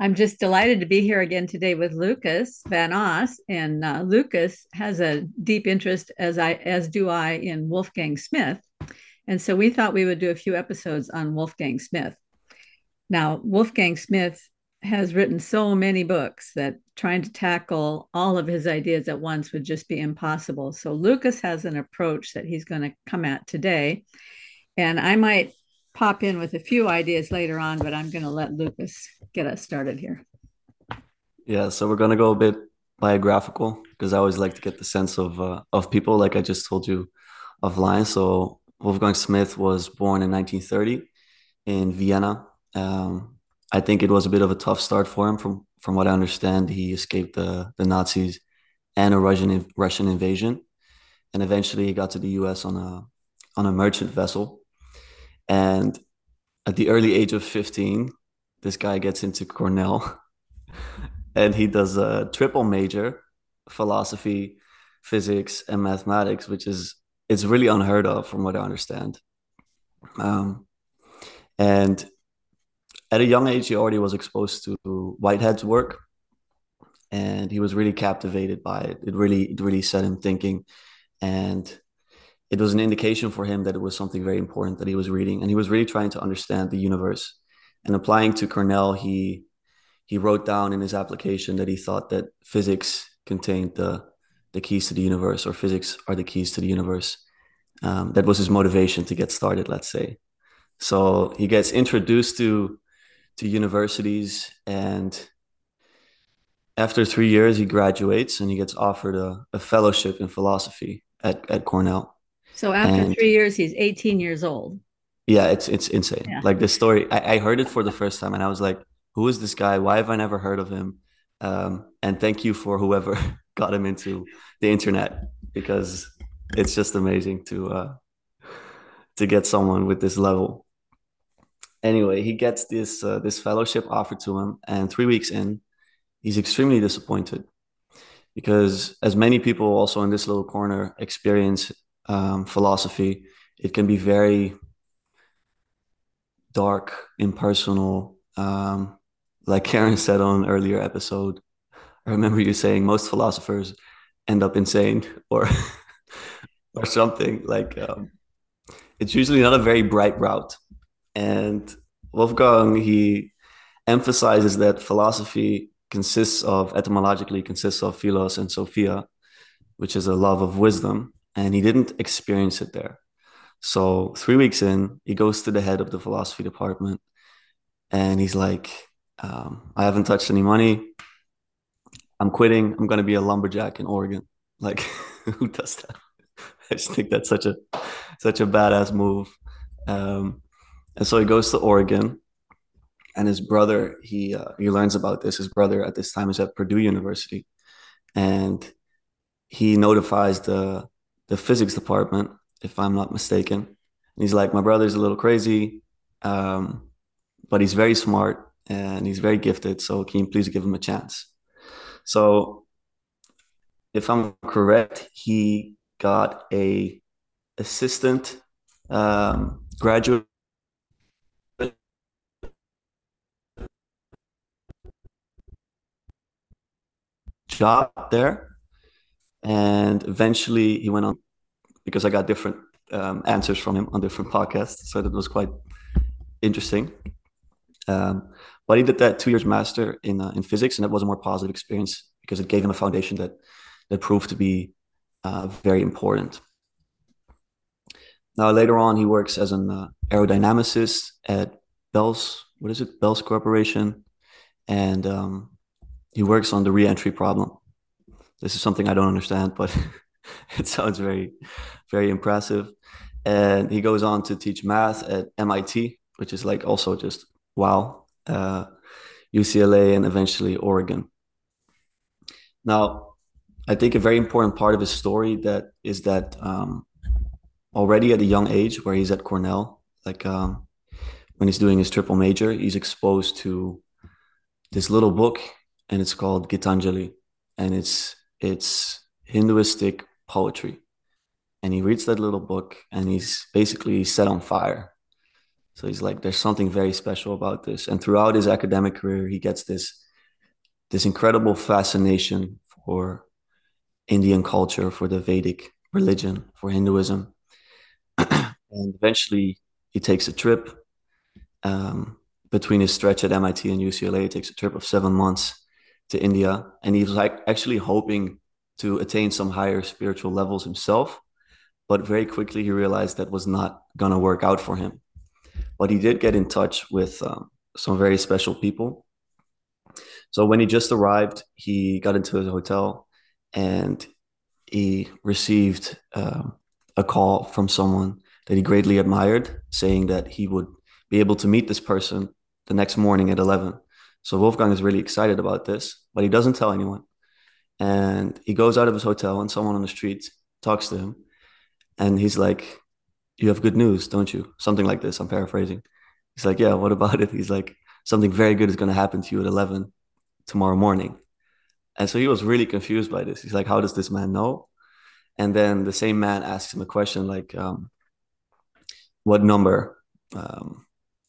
I'm just delighted to be here again today with Lucas Van Os, and uh, Lucas has a deep interest, as I as do I, in Wolfgang Smith, and so we thought we would do a few episodes on Wolfgang Smith. Now, Wolfgang Smith has written so many books that trying to tackle all of his ideas at once would just be impossible. So Lucas has an approach that he's going to come at today, and I might pop in with a few ideas later on, but I'm going to let Lucas get us started here. Yeah, so we're going to go a bit biographical because I always like to get the sense of uh, of people, like I just told you of offline. So Wolfgang Smith was born in 1930 in Vienna. Um, I think it was a bit of a tough start for him. From from what I understand, he escaped the the Nazis and a Russian Russian invasion, and eventually he got to the U.S. on a on a merchant vessel. And at the early age of 15, this guy gets into Cornell and he does a triple major philosophy, physics, and mathematics, which is it's really unheard of from what I understand. Um, and at a young age, he already was exposed to Whitehead's work, and he was really captivated by it. It really, it really set him thinking, and it was an indication for him that it was something very important that he was reading and he was really trying to understand the universe. And applying to cornell he he wrote down in his application that he thought that physics contained the the keys to the universe or physics are the keys to the universe. Um, that was his motivation to get started let's say. So he gets introduced to to universities and after three years he graduates and he gets offered a, a fellowship in philosophy at, at cornell so after and, three years, he's 18 years old. Yeah, it's it's insane. Yeah. Like this story, I, I, heard it for the first time, and I was like, "Who is this guy? Why have I never heard of him?" Um, and thank you for whoever got him into the internet because it's just amazing to uh, to get someone with this level. Anyway, he gets this uh, this fellowship offered to him, and three weeks in, he's extremely disappointed because, as many people also in this little corner experience um, philosophy, it can be very dark, impersonal. Um, like Karen said on an earlier episode, I remember you saying most philosophers end up insane or or something like um, it's usually not a very bright route. And Wolfgang he emphasizes that philosophy consists of etymologically consists of philos and sophia, which is a love of wisdom, and he didn't experience it there. So three weeks in, he goes to the head of the philosophy department, and he's like, um, "I haven't touched any money. I'm quitting. I'm going to be a lumberjack in Oregon." Like, who does that? I just think that's such a such a badass move. Um, and so he goes to Oregon, and his brother he uh, he learns about this. His brother at this time is at Purdue University, and he notifies the the physics department, if I'm not mistaken. And he's like, my brother's a little crazy, um, but he's very smart and he's very gifted. So can you please give him a chance? So if I'm correct, he got a assistant um, graduate job there and eventually he went on because I got different um, answers from him on different podcasts. So that was quite interesting. Um, but he did that two years master in uh, in physics, and that was a more positive experience because it gave him a foundation that that proved to be uh, very important. Now later on, he works as an uh, aerodynamicist at Bell's. What is it? Bell's Corporation, and um, he works on the reentry problem this is something I don't understand, but it sounds very, very impressive. And he goes on to teach math at MIT, which is like also just wow, uh, UCLA, and eventually Oregon. Now, I think a very important part of his story that is that um, already at a young age, where he's at Cornell, like um, when he's doing his triple major, he's exposed to this little book, and it's called Gitanjali, and it's it's Hinduistic poetry. And he reads that little book and he's basically set on fire. So he's like, there's something very special about this. And throughout his academic career, he gets this this incredible fascination for Indian culture, for the Vedic religion, for Hinduism. and eventually he takes a trip um, between his stretch at MIT and UCLA. He takes a trip of seven months to India. And he's like actually hoping to attain some higher spiritual levels himself. But very quickly he realized that was not going to work out for him but he did get in touch with um, some very special people. So when he just arrived, he got into his hotel and he received um, a call from someone that he greatly admired, saying that he would be able to meet this person the next morning at 11. So Wolfgang is really excited about this, but he doesn't tell anyone. And he goes out of his hotel, and someone on the street talks to him. And he's like, you have good news, don't you? Something like this. I'm paraphrasing. He's like, yeah, what about it? He's like, something very good is going to happen to you at 11 tomorrow morning. And so he was really confused by this. He's like, how does this man know? And then the same man asks him a question like, um, what number um,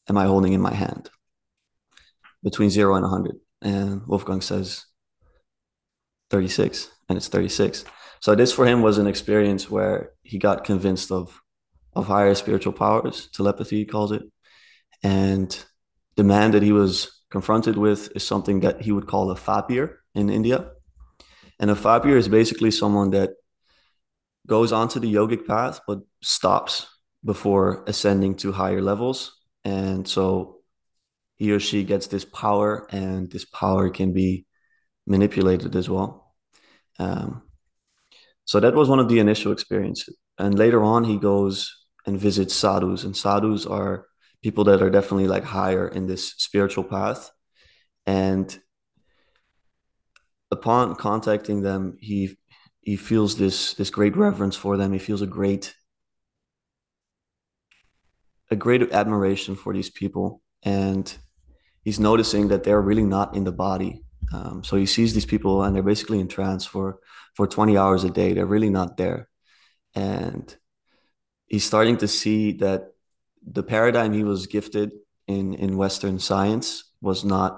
am I holding in my hand? Between zero and 100. And Wolfgang says, 36. And it's 36. So this for him was an experience where he got convinced of of higher spiritual powers, telepathy he calls it. And the man that he was confronted with is something that he would call a fakir in India. And a fakir is basically someone that goes onto the yogic path but stops before ascending to higher levels. And so he or she gets this power, and this power can be manipulated as well. Um, so that was one of the initial experiences. And later on, he goes and visits sadhus. And sadhus are people that are definitely like higher in this spiritual path. And upon contacting them, he he feels this this great reverence for them. He feels a great a great admiration for these people, and he's noticing that they're really not in the body. Um, so he sees these people, and they're basically in trance for for 20 hours a day. They're really not there, and he's starting to see that the paradigm he was gifted in in Western science was not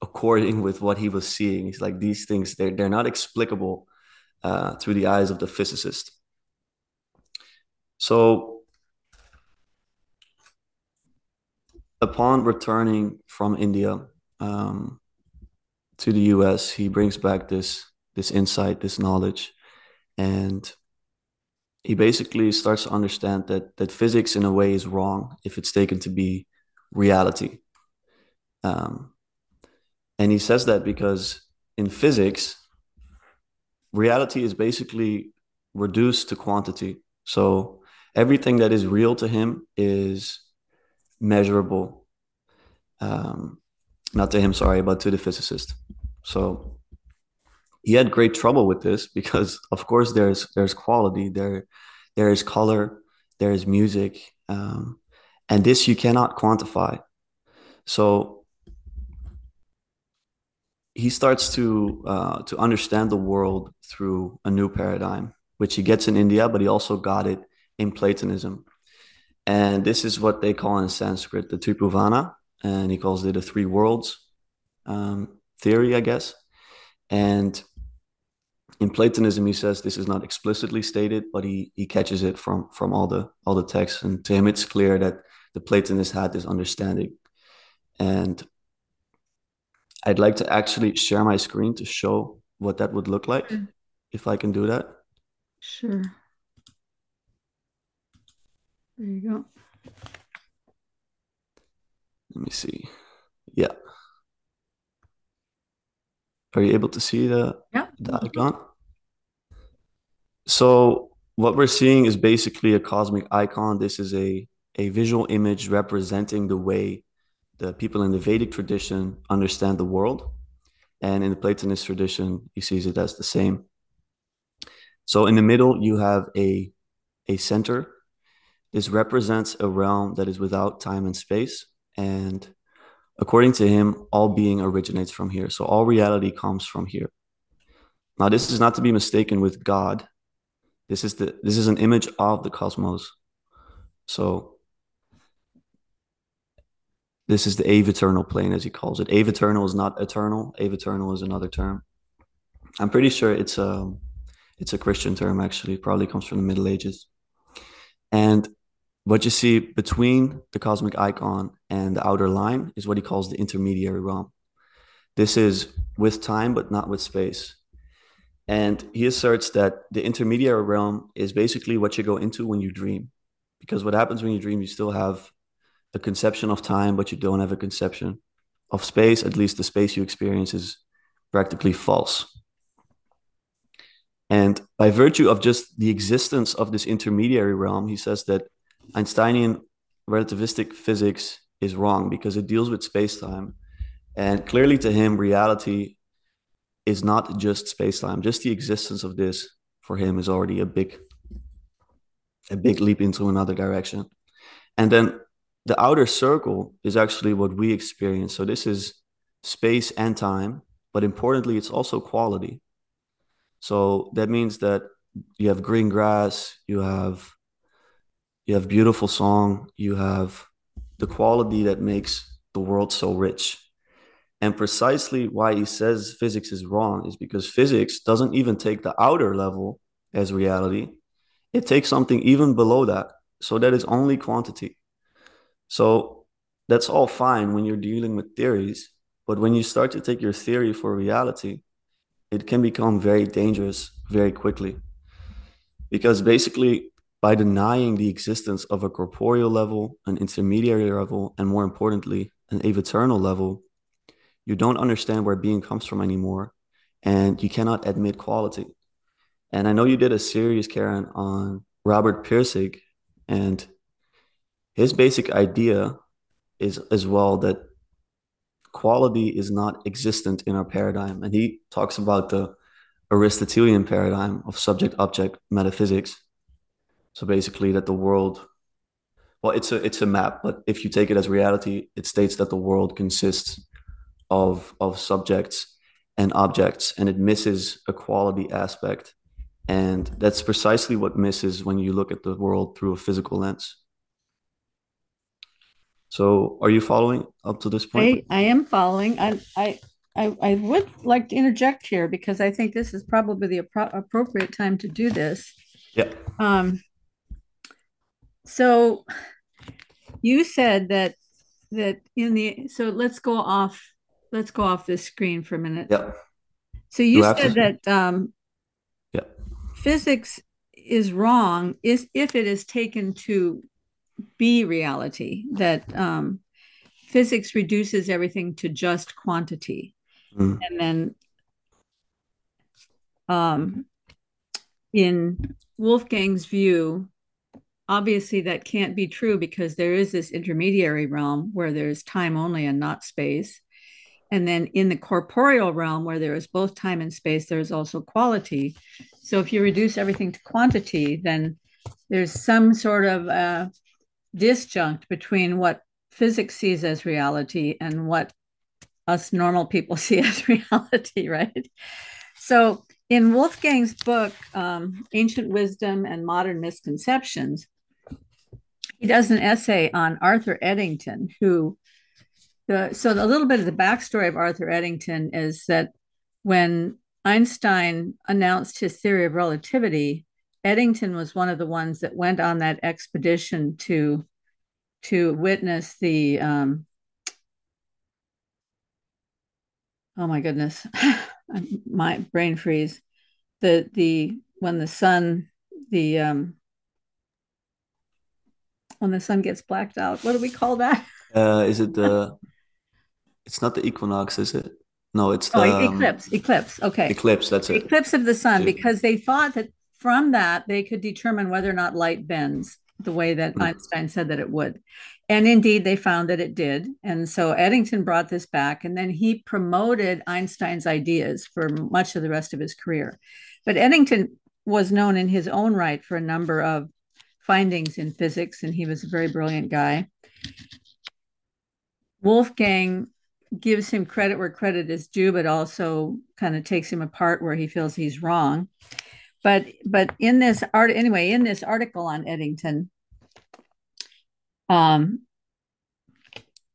according with what he was seeing. He's like these things they're they're not explicable uh, through the eyes of the physicist. So upon returning from India um, to the U.S., he brings back this this insight, this knowledge, and he basically starts to understand that that physics in a way is wrong if it's taken to be reality um, and he says that because in physics reality is basically reduced to quantity so everything that is real to him is measurable um, not to him sorry but to the physicist. So he had great trouble with this because of course there's there's quality there there is color there is music um, and this you cannot quantify. So he starts to uh, to understand the world through a new paradigm which he gets in india but he also got it in platonism and this is what they call in sanskrit the tribhuvana and he calls it the three worlds um, theory i guess and in Platonism, he says this is not explicitly stated, but he he catches it from from all the all the texts, and to him it's clear that the Platonists had this understanding. And I'd like to actually share my screen to show what that would look like, mm. if I can do that. Sure. There you go. Let me see. Yeah. Are you able to see the, yeah. the icon? So what we're seeing is basically a cosmic icon. This is a, a visual image representing the way the people in the Vedic tradition understand the world. And in the Platonist tradition, he sees it as the same. So in the middle, you have a, a center. This represents a realm that is without time and space. And According to him, all being originates from here. So all reality comes from here. Now, this is not to be mistaken with God. This is the this is an image of the cosmos. So This is the aeviternal plane, as he calls it. Aeviternal is not eternal. Aeviternal is another term. I'm pretty sure it's a it's a Christian term. Actually, it probably comes from the Middle Ages. And what you see between the cosmic icon and the outer line is what he calls the intermediary realm. This is with time, but not with space. And he asserts that the intermediary realm is basically what you go into when you dream. Because what happens when you dream, you still have a conception of time, but you don't have a conception of space. At least the space you experience is practically false. And by virtue of just the existence of this intermediary realm, he says that Einsteinian relativistic physics is wrong because it deals with space time. And clearly, to him, reality is not just space time. Just the existence of this for him is already a big, a big leap into another direction. And then the outer circle is actually what we experience. So this is space and time, but importantly, it's also quality. So that means that you have green grass, you have you have beautiful song, you have the quality that makes the world so rich. And precisely why he says physics is wrong is because physics doesn't even take the outer level as reality. It takes something even below that. So that is only quantity. So that's all fine when you're dealing with theories. But when you start to take your theory for reality, it can become very dangerous very quickly. Because basically, by denying the existence of a corporeal level, an intermediary level, and more importantly, an aeviternal level, you don't understand where being comes from anymore, and you cannot admit quality. And I know you did a series, Karen, on Robert Pirsig, and his basic idea is as well that quality is not existent in our paradigm. And he talks about the Aristotelian paradigm of subject object metaphysics. So basically, that the world, well, it's a it's a map, but if you take it as reality, it states that the world consists of of subjects and objects, and it misses a quality aspect, and that's precisely what misses when you look at the world through a physical lens. So, are you following up to this point? I, I am following. I, I I, I would like to interject here because I think this is probably the appro- appropriate time to do this. Yeah. Um, so you said that that in the so let's go off let's go off this screen for a minute. Yeah. So you said that um, yeah. physics is wrong is if it is taken to be reality that um, physics reduces everything to just quantity Mm. And then um, in Wolfgang's view, obviously that can't be true because there is this intermediary realm where there's time only and not space. And then in the corporeal realm, where there is both time and space, there's also quality. So if you reduce everything to quantity, then there's some sort of uh, disjunct between what physics sees as reality and what us normal people see as reality, right? So in Wolfgang's book, um, Ancient Wisdom and Modern Misconceptions, he does an essay on Arthur Eddington, who the so a little bit of the backstory of Arthur Eddington is that when Einstein announced his theory of relativity, Eddington was one of the ones that went on that expedition to to witness the um, oh my goodness, my brain freeze. The the when the sun the um when the sun gets blacked out, what do we call that? Uh, is it the? it's not the equinox, is it? No, it's oh, the oh, eclipse. Eclipse. Okay. Eclipse. That's it. Eclipse of the sun, because they thought that from that they could determine whether or not light bends the way that mm. Einstein said that it would. And indeed, they found that it did. And so Eddington brought this back, and then he promoted Einstein's ideas for much of the rest of his career. But Eddington was known in his own right for a number of findings in physics, and he was a very brilliant guy. Wolfgang gives him credit where credit is due, but also kind of takes him apart where he feels he's wrong. But but in this art anyway, in this article on Eddington, um,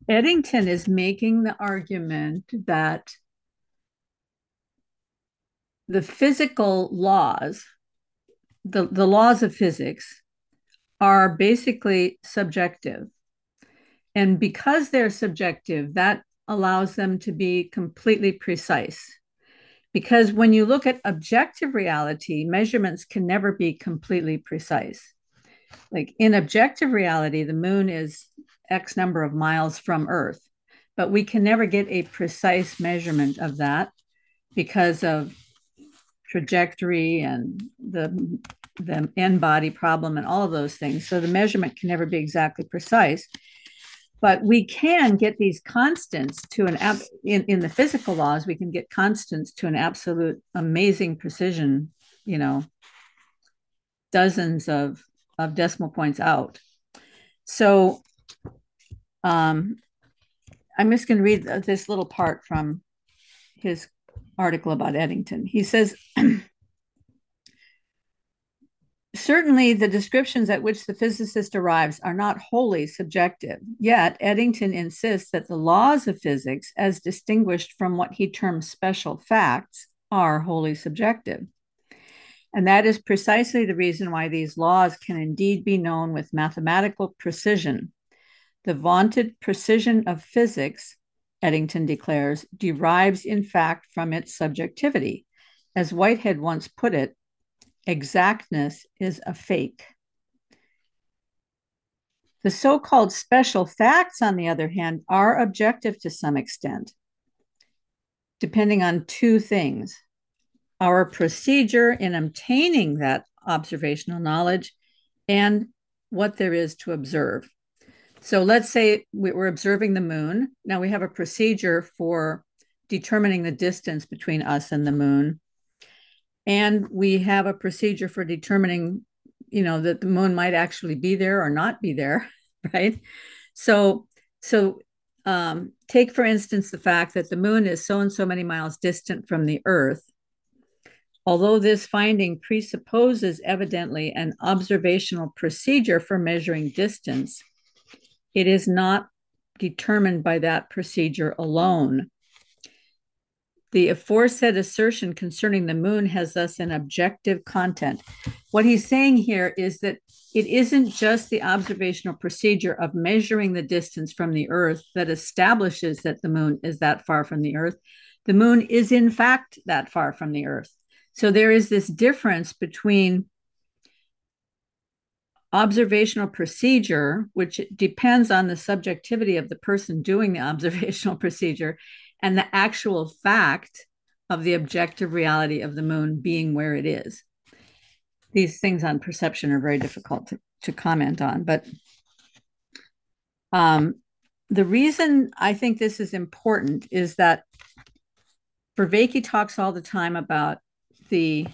Eddington is making the argument that the physical laws, the, the laws of physics, are basically subjective. And because they're subjective, that allows them to be completely precise. Because when you look at objective reality, measurements can never be completely precise. Like in objective reality, the moon is X number of miles from Earth, but we can never get a precise measurement of that because of trajectory and the the n body problem and all of those things. So the measurement can never be exactly precise. But we can get these constants to an ab- in, in the physical laws, we can get constants to an absolute amazing precision, you know, dozens of, of decimal points out. So um, I'm just going to read this little part from his article about Eddington. He says, Certainly, the descriptions at which the physicist arrives are not wholly subjective. Yet, Eddington insists that the laws of physics, as distinguished from what he terms special facts, are wholly subjective. And that is precisely the reason why these laws can indeed be known with mathematical precision. The vaunted precision of physics, Eddington declares, derives in fact from its subjectivity. As Whitehead once put it, exactness is a fake. The so called special facts, on the other hand, are objective to some extent, depending on two things our procedure in obtaining that observational knowledge and what there is to observe. So let's say we're observing the moon. Now we have a procedure for determining the distance between us and the moon and we have a procedure for determining you know that the moon might actually be there or not be there right? So so um, take for instance the fact that the moon is so and so many miles distant from the earth. Although this finding presupposes evidently an observational procedure for measuring distance it is not determined by that procedure alone the aforesaid assertion concerning the moon has thus an objective content. What he's saying here is that it isn't just the observational procedure of measuring the distance from the Earth that establishes that the moon is that far from the Earth. The moon is, in fact, that far from the Earth. So there is this difference between observational procedure, which depends on the subjectivity of the person doing the observational procedure, and the actual fact of the objective reality of the moon being where it is. These things on perception are very difficult to, to comment on, but um, the reason I think this is important is that Vervaeke talks all the time about the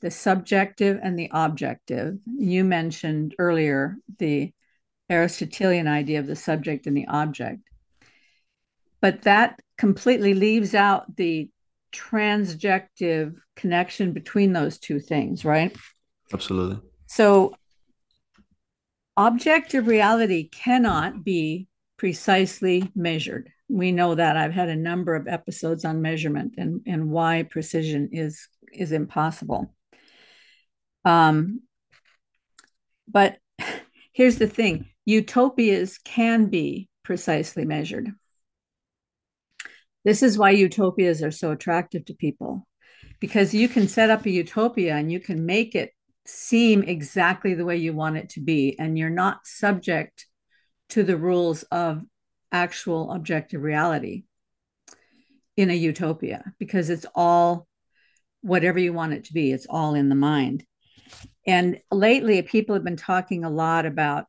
the subjective and the objective. You mentioned earlier the Aristotelian idea of the subject and the object but that completely leaves out the transjective connection between those two things, right? Absolutely. So, objective reality cannot be precisely measured. We know that. I've had a number of episodes on measurement and, and why precision is is impossible. Um, but here's the thing utopias can be precisely measured. This is why utopias are so attractive to people because you can set up a utopia and you can make it seem exactly the way you want it to be, and you're not subject to the rules of actual objective reality in a utopia because it's all whatever you want it to be, it's all in the mind. And lately, people have been talking a lot about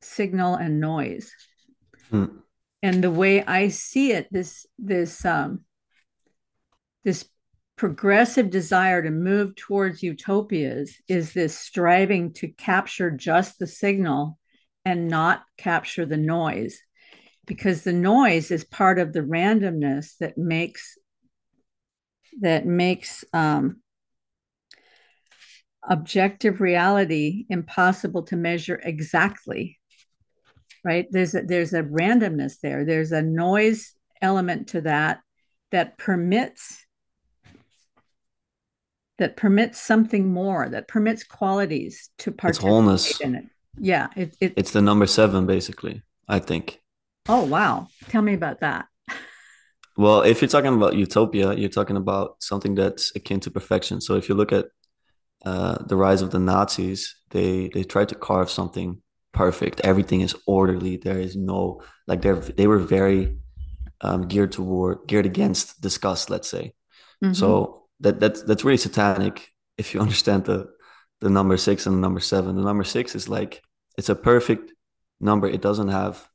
signal and noise. Hmm and the way I see it, this this um, this progressive desire to move towards utopias is this striving to capture just the signal and not capture the noise. Because the noise is part of the randomness that makes that makes um, objective reality impossible to measure exactly right? There's a, there's a randomness there. There's a noise element to that that permits that permits something more, that permits qualities to participate it's wholeness. in it. Yeah, it, it, it's the number seven, basically. I think. Oh wow! Tell me about that. Well, if you're talking about utopia, you're talking about something that's akin to perfection. So if you look at uh, the rise of the Nazis, they they tried to carve something perfect. Everything is orderly. There is no like they they were very um, geared toward geared against disgust. Let's say. Mm-hmm. So that that's that's really satanic if you understand the the number six and the number seven. The number six is like it's a perfect number. It doesn't have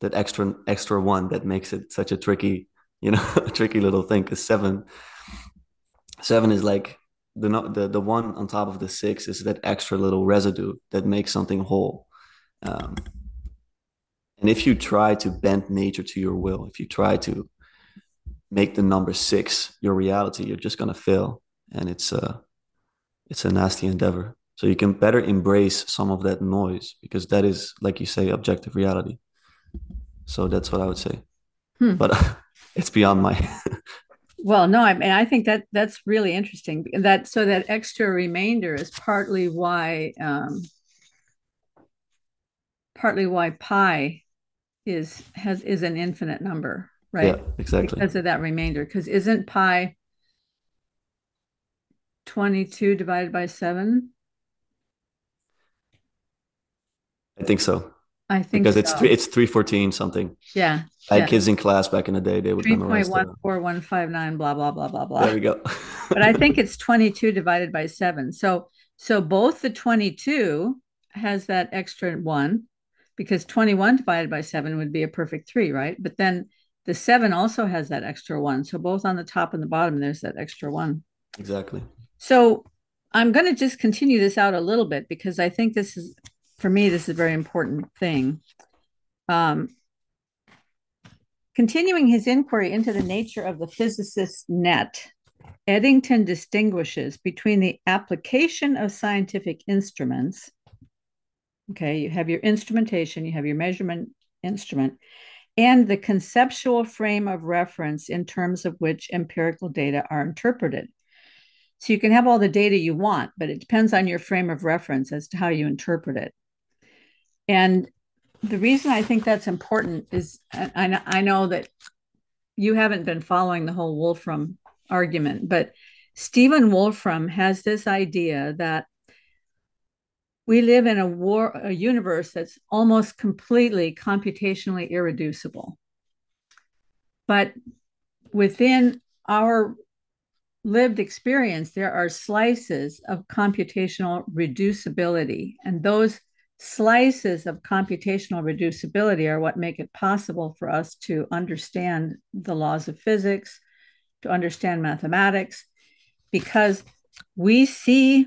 that extra extra one that makes it such a tricky, you know, a tricky little thing. Because seven, seven is like the the the one on top of the six is that extra little residue that makes something whole. Um, and if you try to bend nature to your will, if you try to make the number six your reality, you're just gonna fail, and it's a it's a nasty endeavor. So you can better embrace some of that noise because that is, like you say, objective reality. So that's what I would say. Hmm. But it's beyond my. well, no, I mean I think that that's really interesting. That so that extra remainder is partly why, um, partly why pi is has is an infinite number right? Yeah, exactly. Because of that remainder. Because isn't pi 22 divided by 7? I think so. I think because so. it's three, it's 314 something. Yeah. I had yeah. kids in class back in the day. They would memorize 3.14159, blah, blah, blah, blah, blah. There we go. but I think it's 22 divided by 7. So so both the 22 has that extra one because 21 divided by 7 would be a perfect 3, right? But then the seven also has that extra one. So both on the top and the bottom, there's that extra one. Exactly. So I'm going to just continue this out a little bit because I think this is, for me, this is a very important thing. Um, continuing his inquiry into the nature of the physicist's net, Eddington distinguishes between the application of scientific instruments. Okay, you have your instrumentation, you have your measurement instrument, and the conceptual frame of reference in terms of which empirical data are interpreted. So you can have all the data you want, but it depends on your frame of reference as to how you interpret it. And the reason I think that's important is I, I know that you haven't been following the whole Wolfram argument, but Stephen Wolfram has this idea that we live in a war a universe that's almost completely computationally irreducible. But within our lived experience there are slices of computational reducibility and those slices of computational reducibility are what make it possible for us to understand the laws of physics to understand mathematics because we see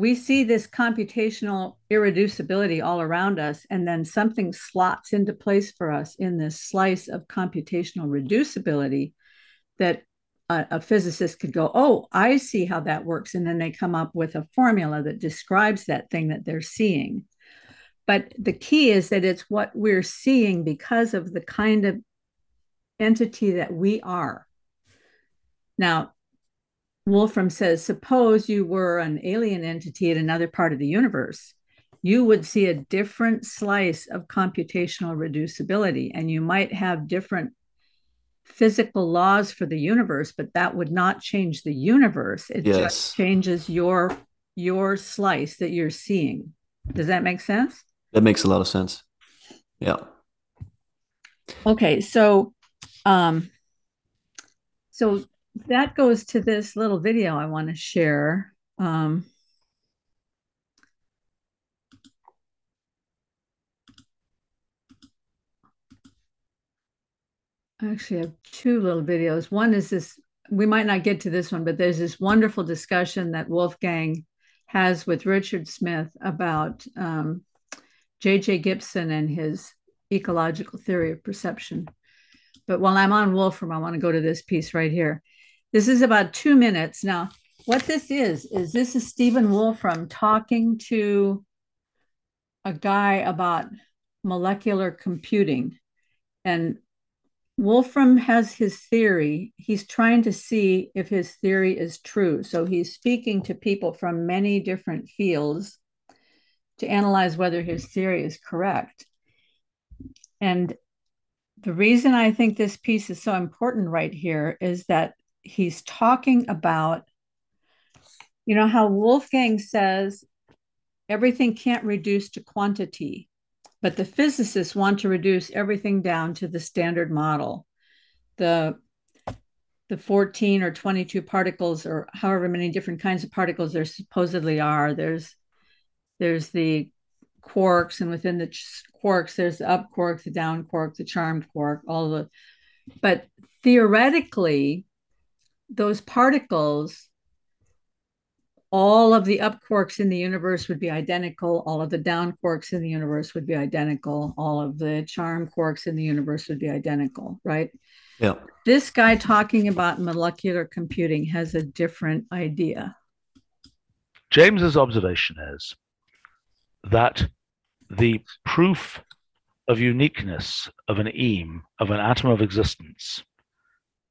we see this computational irreducibility all around us, and then something slots into place for us in this slice of computational reducibility that a, a, physicist could go, Oh, I see how that works. And then they come up with a formula that describes that thing that they're seeing. But the key is that it's what we're seeing because of the kind of entity that we are. Now, Wolfram says, suppose you were an alien entity in another part of the universe, you would see a different slice of computational reducibility, and you might have different physical laws for the universe, but that would not change the universe. It yes. just changes your your slice that you're seeing. Does that make sense? That makes a lot of sense. Yeah. Okay, so um so that goes to this little video I want to share. Um, I actually have two little videos. One is this, we might not get to this one, but there's this wonderful discussion that Wolfgang has with Richard Smith about um, J.J. Gibson and his ecological theory of perception. But while I'm on Wolfram, I want to go to this piece right here. This is about two minutes. Now, what this is, is this is Stephen Wolfram talking to a guy about molecular computing. And Wolfram has his theory. He's trying to see if his theory is true. So he's speaking to people from many different fields to analyze whether his theory is correct. And the reason I think this piece is so important right here is that he's talking about, you know, how Wolfgang says everything can't reduce to quantity, but the physicists want to reduce everything down to the standard model. The the 14 or 22 particles or however many different kinds of particles there supposedly are. There's there's the quarks, and within the quarks, there's the up quark, the down quark, the charm quark, all the. But theoretically, those particles, all of the up quarks in the universe would be identical. All of the down quarks in the universe would be identical. All of the charm quarks in the universe would be identical, right? Yeah. This guy talking about molecular computing has a different idea. James's observation is that the proof of uniqueness of an eme, of an atom of existence,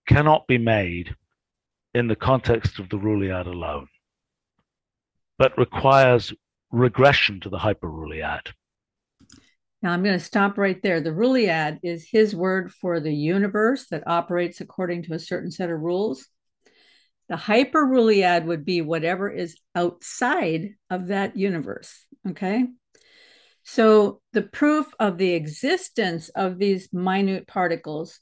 cannot be made in the context of the Ruliad alone, but requires regression to the hyper hyperruliad. Now I'm going to stop right there. The Ruliad is his word for the universe that operates according to a certain set of rules. The hyper hyperruliad would be whatever is outside of that universe. Okay. So the proof of the existence of these minute particles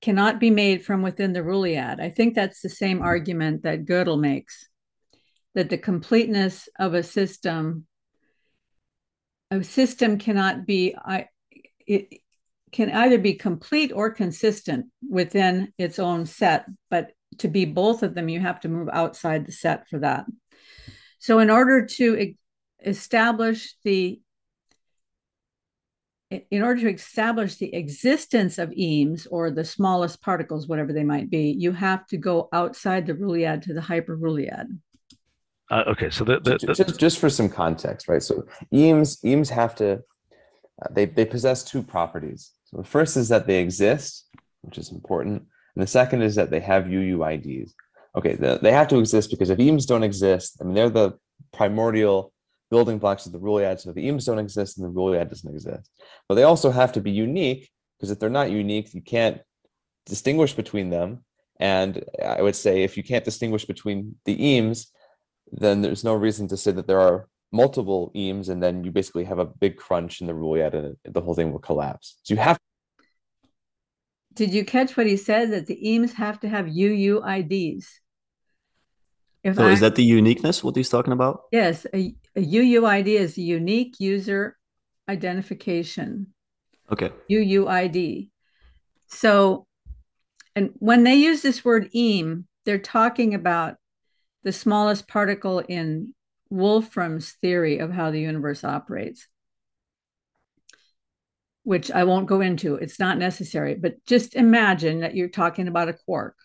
cannot be made from within the Ruliad. I think that's the same argument that Gödel makes that the completeness of a system a system cannot be it can either be complete or consistent within its own set, but to be both of them, you have to move outside the set for that. So, in order to establish the in order to establish the existence of emes or the smallest particles, whatever they might be, you have to go outside the Ruliad to the hyperruliad. Uh, okay, so the, the, the, just just for some context, right? So emes emes have to uh, they they possess two properties. So the first is that they exist, which is important, and the second is that they have UUIDs. Okay, the, they have to exist because if emes don't exist, I mean they're the primordial building blocks of the Ruliad. So the emes don't exist and the Ruliad doesn't exist. But they also have to be unique because if they're not unique, you can't distinguish between them. And I would say if you can't distinguish between the emes, then there's no reason to say that there are multiple emes and then you basically have a big crunch in the Ruliad and the whole thing will collapse. So you have did you catch what he said that the emes have to have UUIDs? If so I, is that the uniqueness? What he's talking about? Yes, a, a UUID is unique user identification. Okay. UUID. So, and when they use this word eme, they're talking about the smallest particle in Wolfram's theory of how the universe operates, which I won't go into. It's not necessary, but just imagine that you're talking about a quark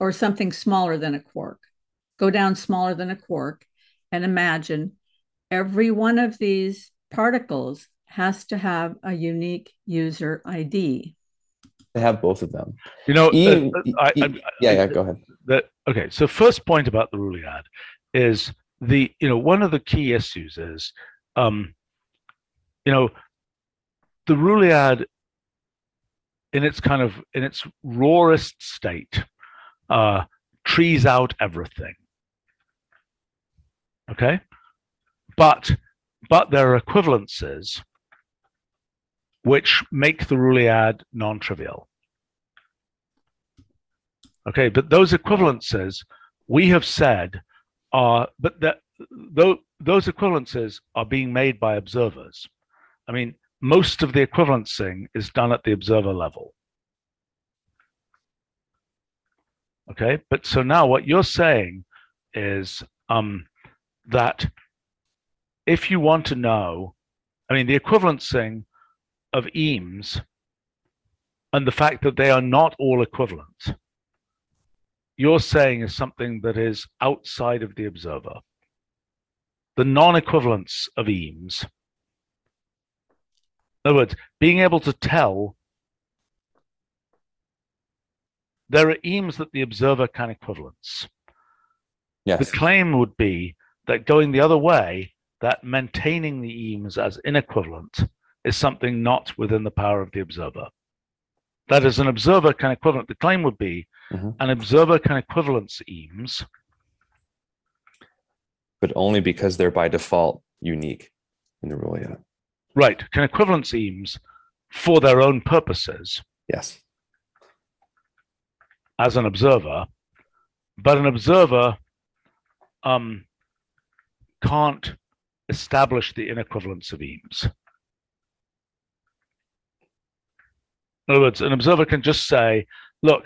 or something smaller than a quark go down smaller than a quark and imagine every one of these particles has to have a unique user ID. They have both of them. You know, e, uh, I, e, I, yeah, yeah, go ahead. That okay. So first point about the Ruliad is the you know one of the key issues is um, you know the Ruliad in its kind of in its rawest state uh, trees out everything Okay, but but there are equivalences which make the Ruliad non-trivial. Okay, but those equivalences we have said are, but that those those equivalences are being made by observers. I mean, most of the equivalencing is done at the observer level. Okay, but so now what you're saying is um, that if you want to know, I mean, the equivalencing of emes and the fact that they are not all equivalent, you're saying is something that is outside of the observer. The non equivalence of emes, In other words, being able to tell there are emes that the observer can equivalence. Yes. The claim would be that going the other way, that maintaining the emes as inequivalent is something not within the power of the observer. That is, an observer can equivalent. The claim would be Mhm. an observer can equivalence emes, but only because they're by default unique in the rule. Yeah. right? Can equivalence emes for their own purposes Yes. as an observer, but an observer um, can't establish the inequivalence of emes. In other words, an observer can just say, look,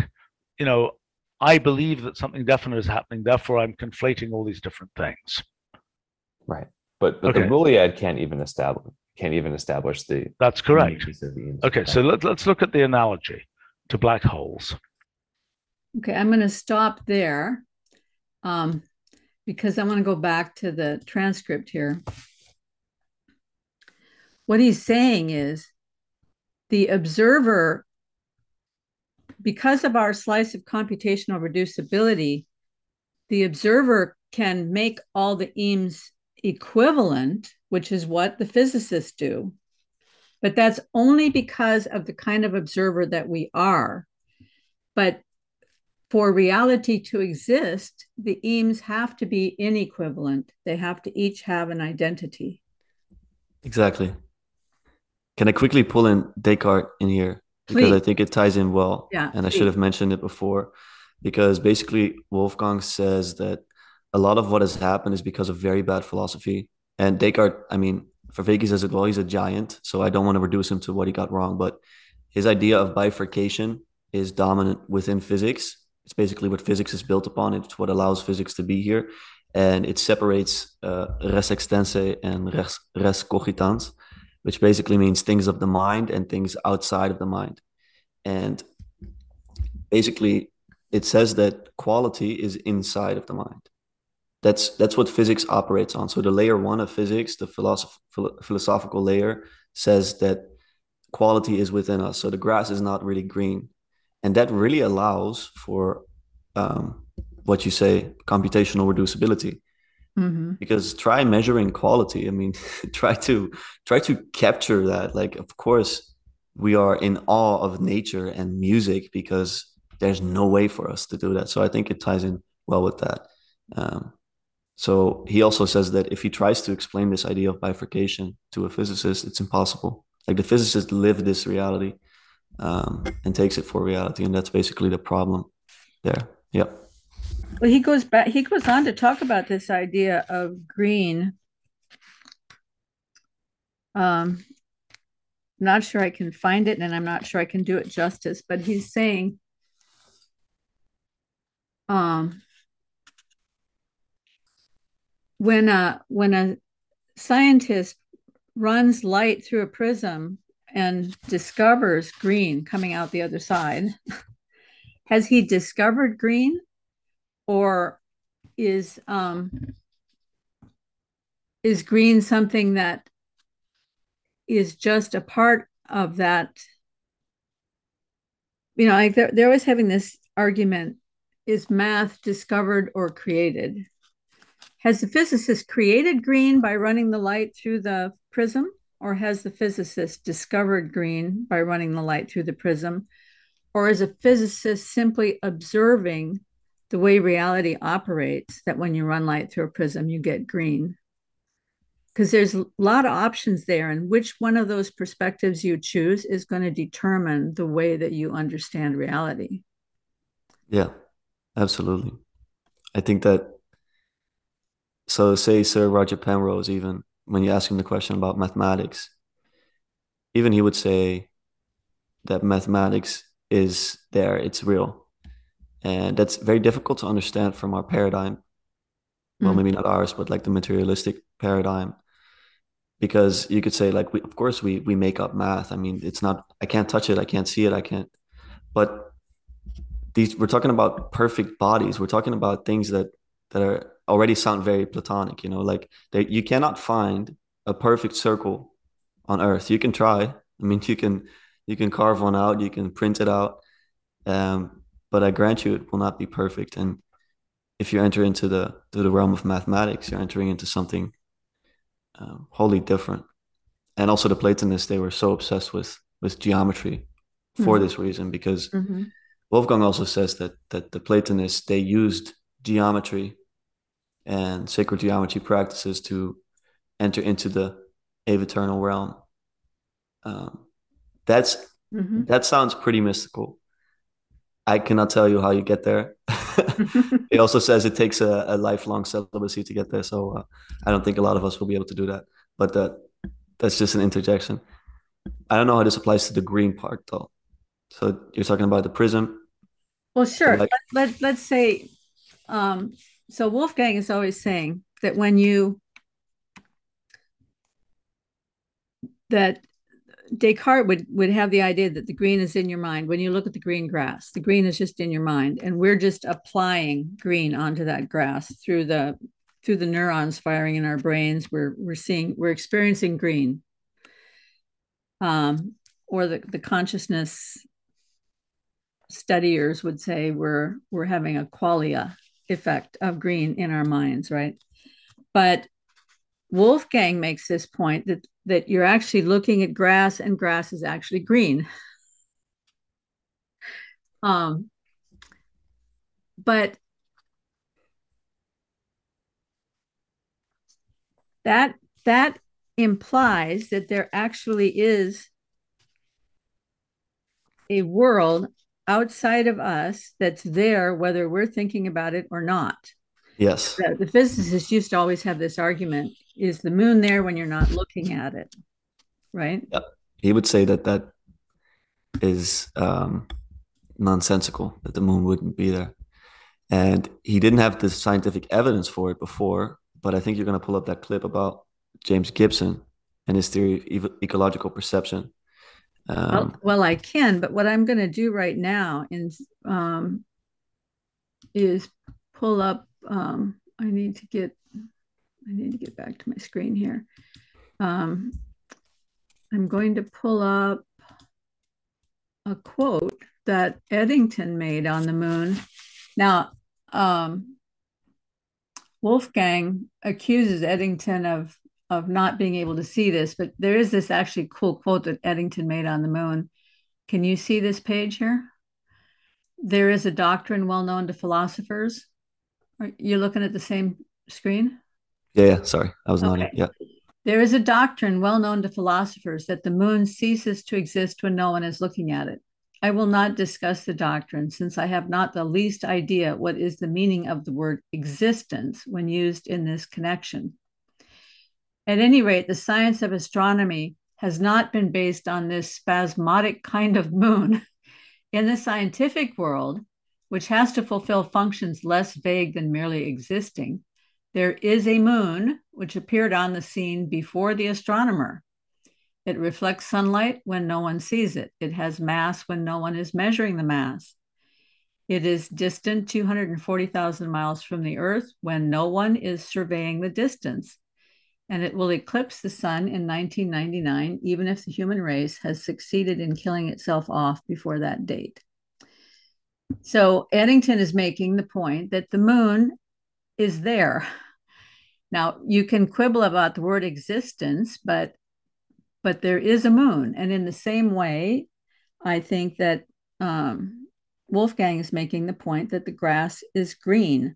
you know, I believe that something definite is happening, therefore I'm conflating all these different things. Right. But but Okay. the Ruliad can't even establish can't even establish the That's correct. of the emes. Okay, so let, let's look at the analogy to black holes. Okay, I'm going to stop there um, because I want to go back to the transcript here. What he's saying is the observer, because of our slice of computational reducibility, the observer can make all the emes equivalent, which is what the physicists do. But that's only because of the kind of observer that we are. But for reality to exist, the emes have to be inequivalent. They have to each have an identity. Exactly. Can I quickly pull in Descartes in here? Because I think it ties in well. Yeah, And I should have mentioned it before. Because basically, Wolfgang says that a lot of what has happened is because of very bad philosophy. And Descartes, I mean, Vervaeke says it well, he's a giant. So I don't want to reduce him to what he got wrong. But his idea of bifurcation is dominant within physics. It's basically what physics is built upon. It's what allows physics to be here. And it separates uh, res extensa and res, res cogitans, which basically means things of the mind and things outside of the mind. And basically, it says that quality is inside of the mind. That's that's what physics operates on. So the layer one of physics, the philosoph- philosophical layer, says that quality is within us. So the grass is not really green, and that really allows for um, what you say computational reducibility. Mhm. because try measuring quality i mean try to try to capture that. Like of course we are in awe of nature and music because there's no way for us to do that. So i think it ties in well with that. Um, so he also says that if he tries to explain this idea of bifurcation to a physicist it's impossible. Like the physicist lived this reality um, and takes it for reality and that's basically the problem there yep Well, he goes back, he goes on to talk about this idea of green. Um, not sure I can find it, and I'm not sure I can do it justice, but he's saying, um, when a when a scientist runs light through a prism and discovers green coming out the other side, has he discovered green? or is um is green something that is just a part of that? You know like they're, they're always having this argument is math discovered or created? Has the physicist created green by running the light through the prism or has the physicist discovered green by running the light through the prism? Or is a physicist simply observing the way reality operates that when you run light through a prism you get green? Because there's a lot of options there and which one of those perspectives you choose is going to determine the way that you understand reality. Yeah, absolutely. I think that so say Sir Roger Penrose, even when you ask him the question about mathematics, even he would say that mathematics is there, it's real. And that's very difficult to understand from our paradigm. Well, Mm. maybe not ours, but like the materialistic paradigm. Because you could say, like, we, of course, we we make up math. I mean, it's not, I can't touch it, I can't see it, I can't. But these we're talking about perfect bodies we're talking about things that that are already sound very platonic you know like they, you cannot find a perfect circle on earth you can try I mean, you can you can carve one out, you can print it out, um, but I grant you, it will not be perfect. And if you enter into the to the realm of mathematics, you're entering into something um, wholly different. And also, the Platonists they were so obsessed with with geometry for Mhm. this reason because hmm Wolfgang also says that that the Platonists they used geometry and sacred geometry practices to enter into the aeviternal realm. Um, that's hmm that sounds pretty mystical. I cannot tell you how you get there. it also says it takes a, a lifelong celibacy to get there, so uh, I don't think a lot of us will be able to do that. But that that's just an interjection. I don't know how this applies to the green part though. So you're talking about the prism. Well, sure. like- Let, let, let's say, um, so Wolfgang is always saying that when you, that Descartes would, would have the idea that the green is in your mind. When you look at the green grass, the green is just in your mind. And we're just applying green onto that grass through the, through the neurons firing in our brains. We're, we're seeing, we're experiencing green. Um, or the, the consciousness studiers would say we're we're having a qualia effect of green in our minds, right? But Wolfgang makes this point that that you're actually looking at grass and grass is actually green. Um, but that that implies that there actually is a world outside of us that's there whether we're thinking about it or not Yes. the, the physicists used to always have this argument is the moon there when you're not looking at it right Yep. He would say that that is um, nonsensical, that the moon wouldn't be there. And he didn't have the scientific evidence for it before, but I think you're going to pull up that clip about James Gibson and his theory of ecological perception. Um, well, well i can but what i'm going to do right now is um, is pull up um, i need to get i need to get back to my screen here. Um, i'm going to pull up a quote that eddington made on the moon. Now um, wolfgang accuses eddington of of not being able to see this but there is this actually cool quote that eddington made on the moon can you see this page here? There is a doctrine well known to philosophers. Are you looking at the same screen? yeah, yeah, sorry, I was nodding. Okay. Yeah, There is a doctrine well known to philosophers that the moon ceases to exist when no one is looking at it. I will not discuss the doctrine since I have not the least idea what is the meaning of the word existence when used in this connection. At any rate, the science of astronomy has not been based on this spasmodic kind of moon. In the scientific world, which has to fulfill functions less vague than merely existing, there is a moon which appeared on the scene before the astronomer. It reflects sunlight when no one sees it. It has mass when no one is measuring the mass. It is distant 240,000 miles from the Earth when no one is surveying the distance. And it will eclipse the sun in 1999, even if the human race has succeeded in killing itself off before that date. So Eddington is making the point that the moon is there. Now you can quibble about the word existence, but but there is a moon, and in the same way, I think that um, Wolfgang is making the point that the grass is green,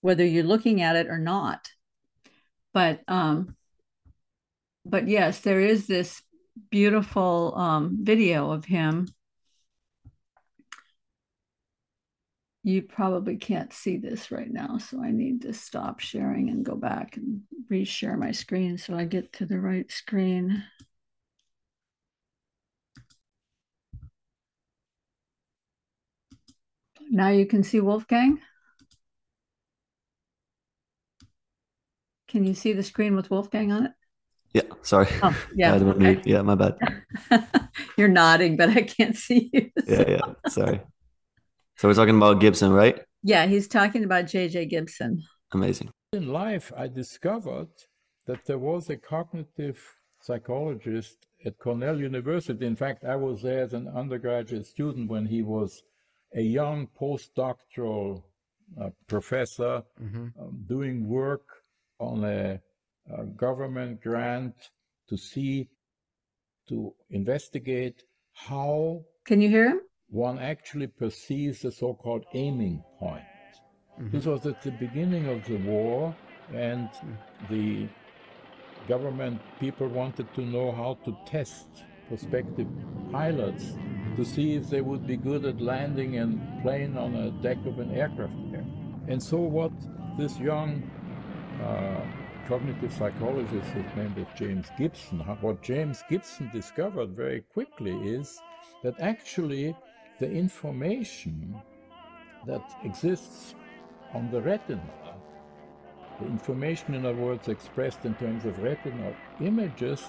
whether you're looking at it or not. But um, but yes, there is this beautiful um, video of him. You probably can't see this right now, so I need to stop sharing and go back and reshare my screen so I get to the right screen. Now you can see Wolfgang. Can you see the screen with Wolfgang on it? yeah, sorry. Oh, yeah. okay. mute. Yeah, my bad. You're nodding, but I can't see you. Yeah, yeah, sorry. So we're talking about Gibson, right? Yeah, he's talking about J.J. Gibson. Amazing. in life, I discovered that there was a cognitive psychologist at Cornell University. In fact, I was there as an undergraduate student when he was a young postdoctoral uh, professor hmm um, doing work on a, a government grant to see, to investigate how Can you hear him? one actually perceives the so called aiming point. hmm This was at the beginning of the war, and the government people wanted to know how to test prospective pilots to see if they would be good at landing a plane on a deck of an aircraft carrier. And so, what this young uh, cognitive psychologist, his name was James Gibson, what James Gibson discovered very quickly is that actually the information that exists on the retina, the information, in other words, expressed in terms of retinal images,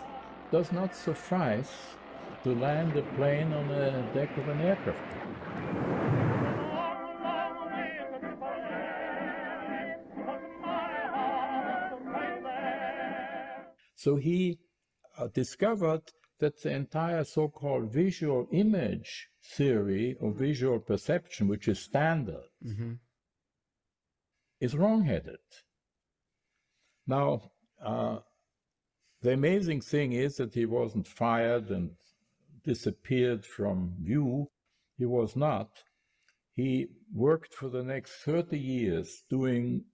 does not suffice to land a plane on the deck of an aircraft. So he uh, discovered that the entire so called visual image theory or visual perception, which is standard, hmm is wrongheaded. Now, uh, the amazing thing is that he wasn't fired and disappeared from view. He was not. He worked for the next 30 years doing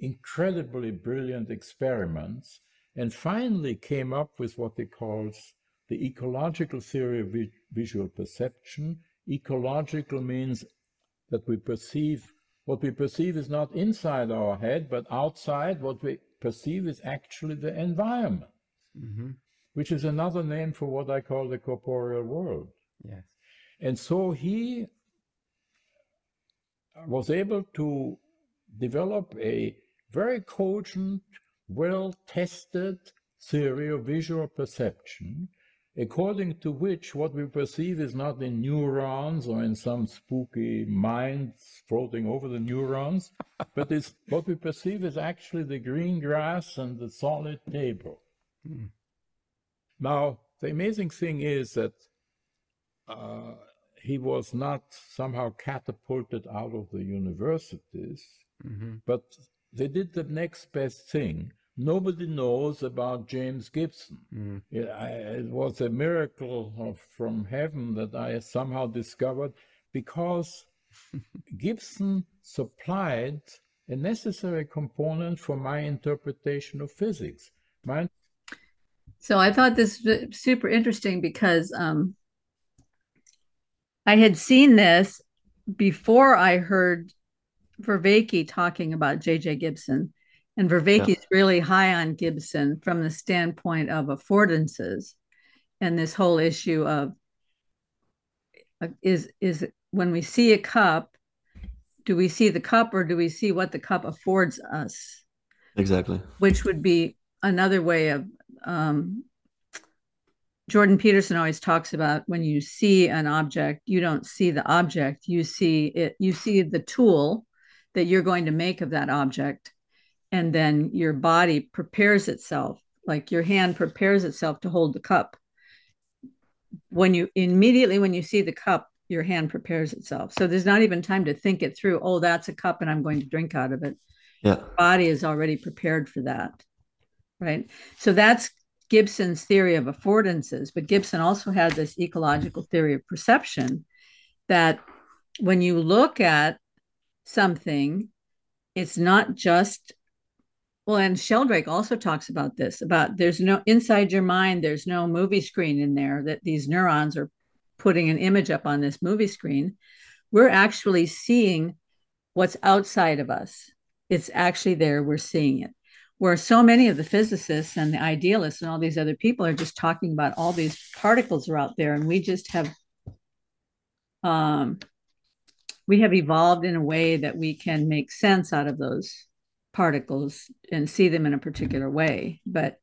incredibly brilliant experiments and finally came up with what he calls the ecological theory of vi- visual perception. Ecological means that we perceive what we perceive is not inside our head, but outside. What we perceive is actually the environment, hmm which is another name for what I call the corporeal world. Yes. And so he was able to develop a very cogent, well tested theory of visual perception, according to which what we perceive is not in neurons or in some spooky mind floating over the neurons, but is, what we perceive is actually the green grass and the solid table. Mm. Now, the amazing thing is that uh, he was not somehow catapulted out of the universities, hmm but they did the next best thing. Nobody knows about James Gibson. Mm. It, I, it was a miracle of, from heaven that I somehow discovered because Gibson supplied a necessary component for my interpretation of physics. My So I thought this was super interesting because um, I had seen this before I heard Vervaeke talking about J.J. Gibson. And Vervaeke is really high on Gibson from the standpoint of affordances and this whole issue of uh, is is when we see a cup, do we see the cup or do we see what the cup affords us? Exactly. which would be another way of um, Jordan Peterson always talks about when you see an object, you don't see the object, you see it, you see the tool that you're going to make of that object. And then your body prepares itself, like your hand prepares itself to hold the cup. When you immediately, when you see the cup, your hand prepares itself. So there's not even time to think it through. Oh, that's a cup and I'm going to drink out of it Yeah. body is already prepared for that right so that's gibson's theory of affordances but gibson also had this ecological theory of perception that when you look at something it's not just well and sheldrake also talks about this about there's no inside your mind there's no movie screen in there that these neurons are putting an image up on this movie screen. We're actually seeing what's outside of us. It's actually there. We're seeing it. Where so many of the physicists and the idealists and all these other people are just talking about all these particles are out there and we just have um we have evolved in a way that we can make sense out of those particles and see them in a particular way. But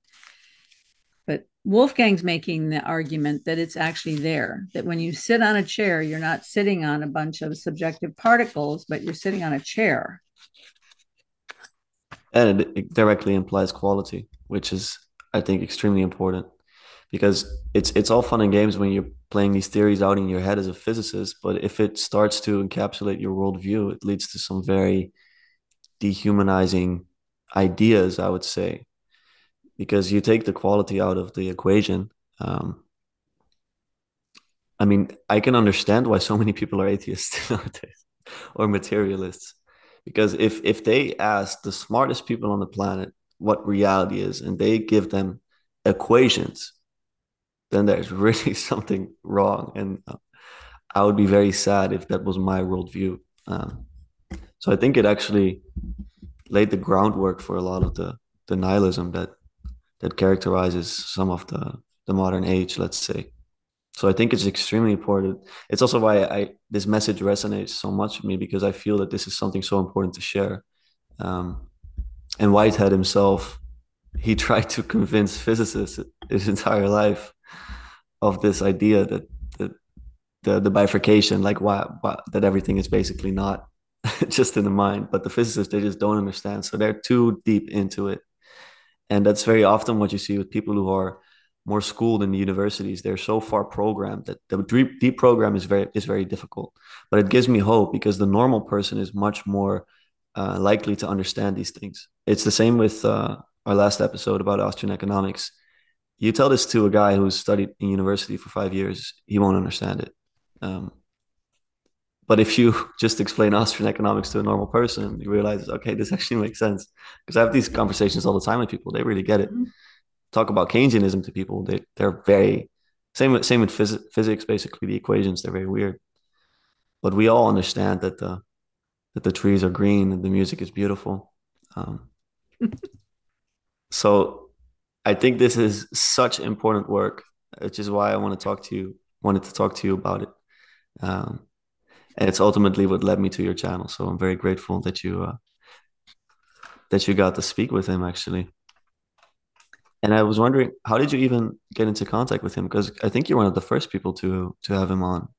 but wolfgang's making the argument that it's actually there that when you sit on a chair you're not sitting on a bunch of subjective particles but you're sitting on a chair. And it, directly implies quality, which is, I think, extremely important. Because it's it's all fun and games when you're playing these theories out in your head as a physicist, but if it starts to encapsulate your worldview, it leads to some very dehumanizing ideas, I would say, because you take the quality out of the equation. Um, I mean, I can understand why so many people are atheists nowadays or materialists, because if if they ask the smartest people on the planet what reality is and they give them equations, then there's really something wrong, and uh, I would be very sad if that was my worldview. Um, so I think it actually laid the groundwork for a lot of the the nihilism that that characterizes some of the the modern age, let's say. So I think it's extremely important. It's also why I this message resonates so much with me because I feel that this is something so important to share. Um, and Whitehead himself, he tried to convince physicists his entire life of this idea that, that the the bifurcation, like why, why that everything is basically not just in the mind, but the physicists they just don't understand. So they're too deep into it, and that's very often what you see with people who are more schooled in the universities. They're so far programmed that the deep, deep program is very is very difficult. But it gives me hope because the normal person is much more uh, likely to understand these things. It's the same with uh, our last episode about Austrian economics. You tell this to a guy who's studied in university for five years, he won't understand it. Um, but if you just explain Austrian economics to a normal person, you realize, okay, this actually makes sense. Because I have these conversations all the time with people; they really get it. Mm-hmm. Talk about Keynesianism to people; they they're very same with same with phys- physics. Basically, the equations they're very weird, but we all understand that the that the trees are green and the music is beautiful. Um, so, I think this is such important work, which is why I want to talk to you. Wanted to talk to you about it. Um, and it's ultimately what led me to your channel. So I'm very grateful that you uh, that you got to speak with him actually. And I was wondering, how did you even get into contact with him? Because I think you're one of the first people to to have him on.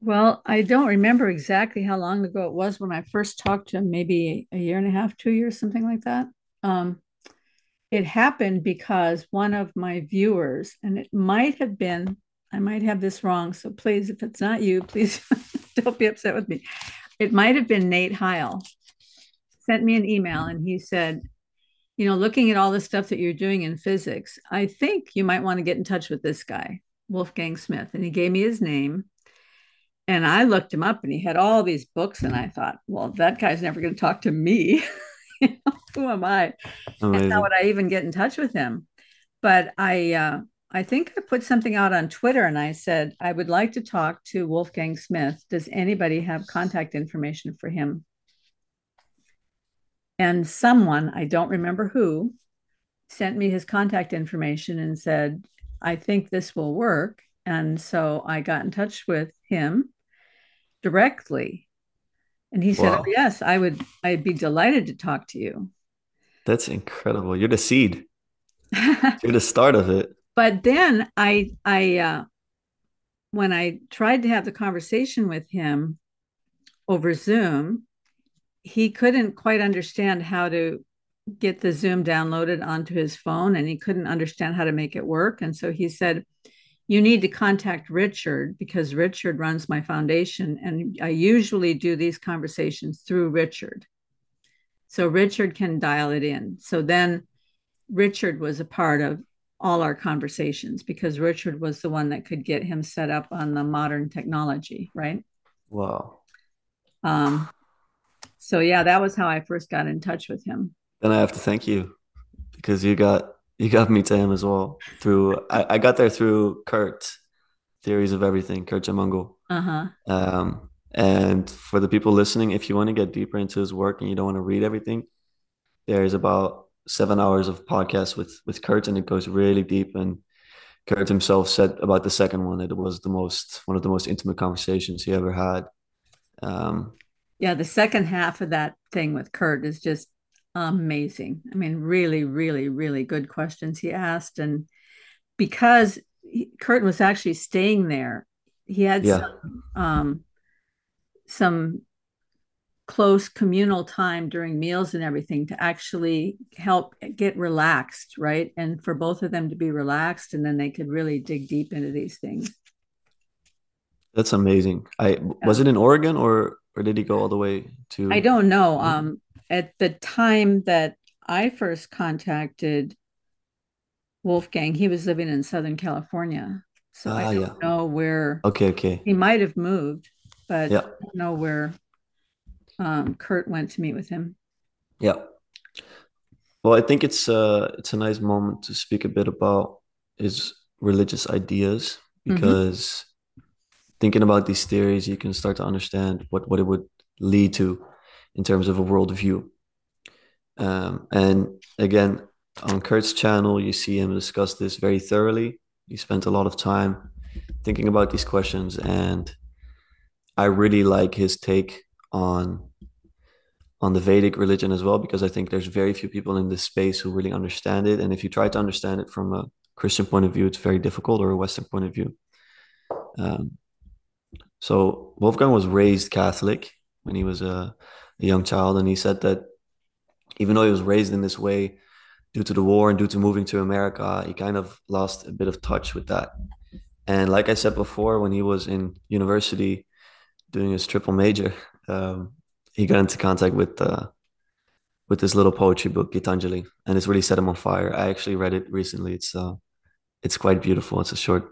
Well, I don't remember exactly how long ago it was when I first talked to him. Maybe a year and a half, two years, something like that. Um, it happened because one of my viewers, and it might have been, I might have this wrong. So please, if it's not you, please don't be upset with me. It might have been Nate Heil sent me an email and he said, you know, looking at all the stuff that you're doing in physics, I think you might want to get in touch with this guy, Wolfgang Smith. And he gave me his name. And I looked him up and he had all these books. And I thought, well, that guy's never going to talk to me. Who am I? Amazing. And how would I even get in touch with him? But I, uh, I think I put something out on Twitter and I said, I would like to talk to Wolfgang Smith. Does anybody have contact information for him? And someone, I don't remember who, sent me his contact information and said, I think this will work. And so I got in touch with him directly. And he said, wow. oh, Yes, I would, I'd be delighted to talk to you. That's incredible. You're the seed, you're the start of it but then I I uh, when I tried to have the conversation with him over Zoom, he couldn't quite understand how to get the Zoom downloaded onto his phone and he couldn't understand how to make it work. And so he said, You need to contact Richard because Richard runs my foundation. And I usually do these conversations through Richard. So Richard can dial it in. So then Richard was a part of all our conversations because Richard was the one that could get him set up on the modern technology, right? Wow. Um, so yeah, that was how I first got in touch with him. Then I have to thank you because you got you got me to him as well through I, I got there through Curt, Theories of Everything, Curt Jaimungal. Uh-huh. Um, and for the people listening, if you want to get deeper into his work and you don't want to read everything, there's about seven hours of podcast with with Curt, and it goes really deep. And Curt himself said about the second one that it was the most one of the most intimate conversations he ever had. Um, yeah, the second half of that thing with Curt is just amazing. I mean, really, really, really good questions he asked, and because he, Curt was actually staying there, he had yeah. some um, some close communal time during meals and everything to actually help get relaxed, right? And for both of them to be relaxed, and then they could really dig deep into these things. That's amazing. I yeah. was it in Oregon or or did he go all the way to? I don't know. Um, at the time that I first contacted Wolfgang, he was living in Southern California, so I don't yeah. know where. Okay, okay. He might have moved, but yeah. I don't know where um, Curt went to meet with him. Yeah. Well, I think it's uh it's a nice moment to speak a bit about his religious ideas mm-hmm. because mm-hmm. thinking about these theories, you can start to understand what what it would lead to in terms of a worldview. Um, and again, on Curt's channel, you see him discuss this very thoroughly. He spent a lot of time thinking about these questions, and I really like his take on on the Vedic religion as well because I think there's very few people in this space who really understand it. And if you try to understand it from a Christian point of view, it's very difficult, or a Western point of view. Um, so Wolfgang was raised Catholic when he was a, a young child, and he said that even though he was raised in this way due to the war and due to moving to America, he kind of lost a bit of touch with that. And like I said before, when he was in university doing his triple major, um, he got into contact with uh, with this little poetry book, Gitanjali, and it's really set him on fire. I actually read it recently. It's uh, it's quite beautiful. It's a short,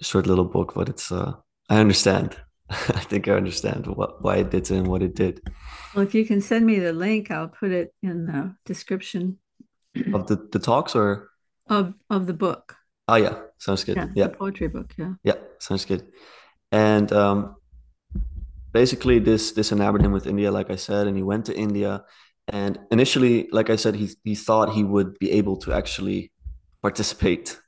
short little book, but it's uh, I understand. I think I understand what why it did him, what it did. Well, if you can send me the link, I'll put it in the description of the the talks or of of the book. Oh yeah, sounds good. Yeah, yeah. poetry book. Yeah. Yeah, sounds good. And um, basically this this enamored him with India, like I said, and he went to India. And initially, like I said, he he thought he would be able to actually participate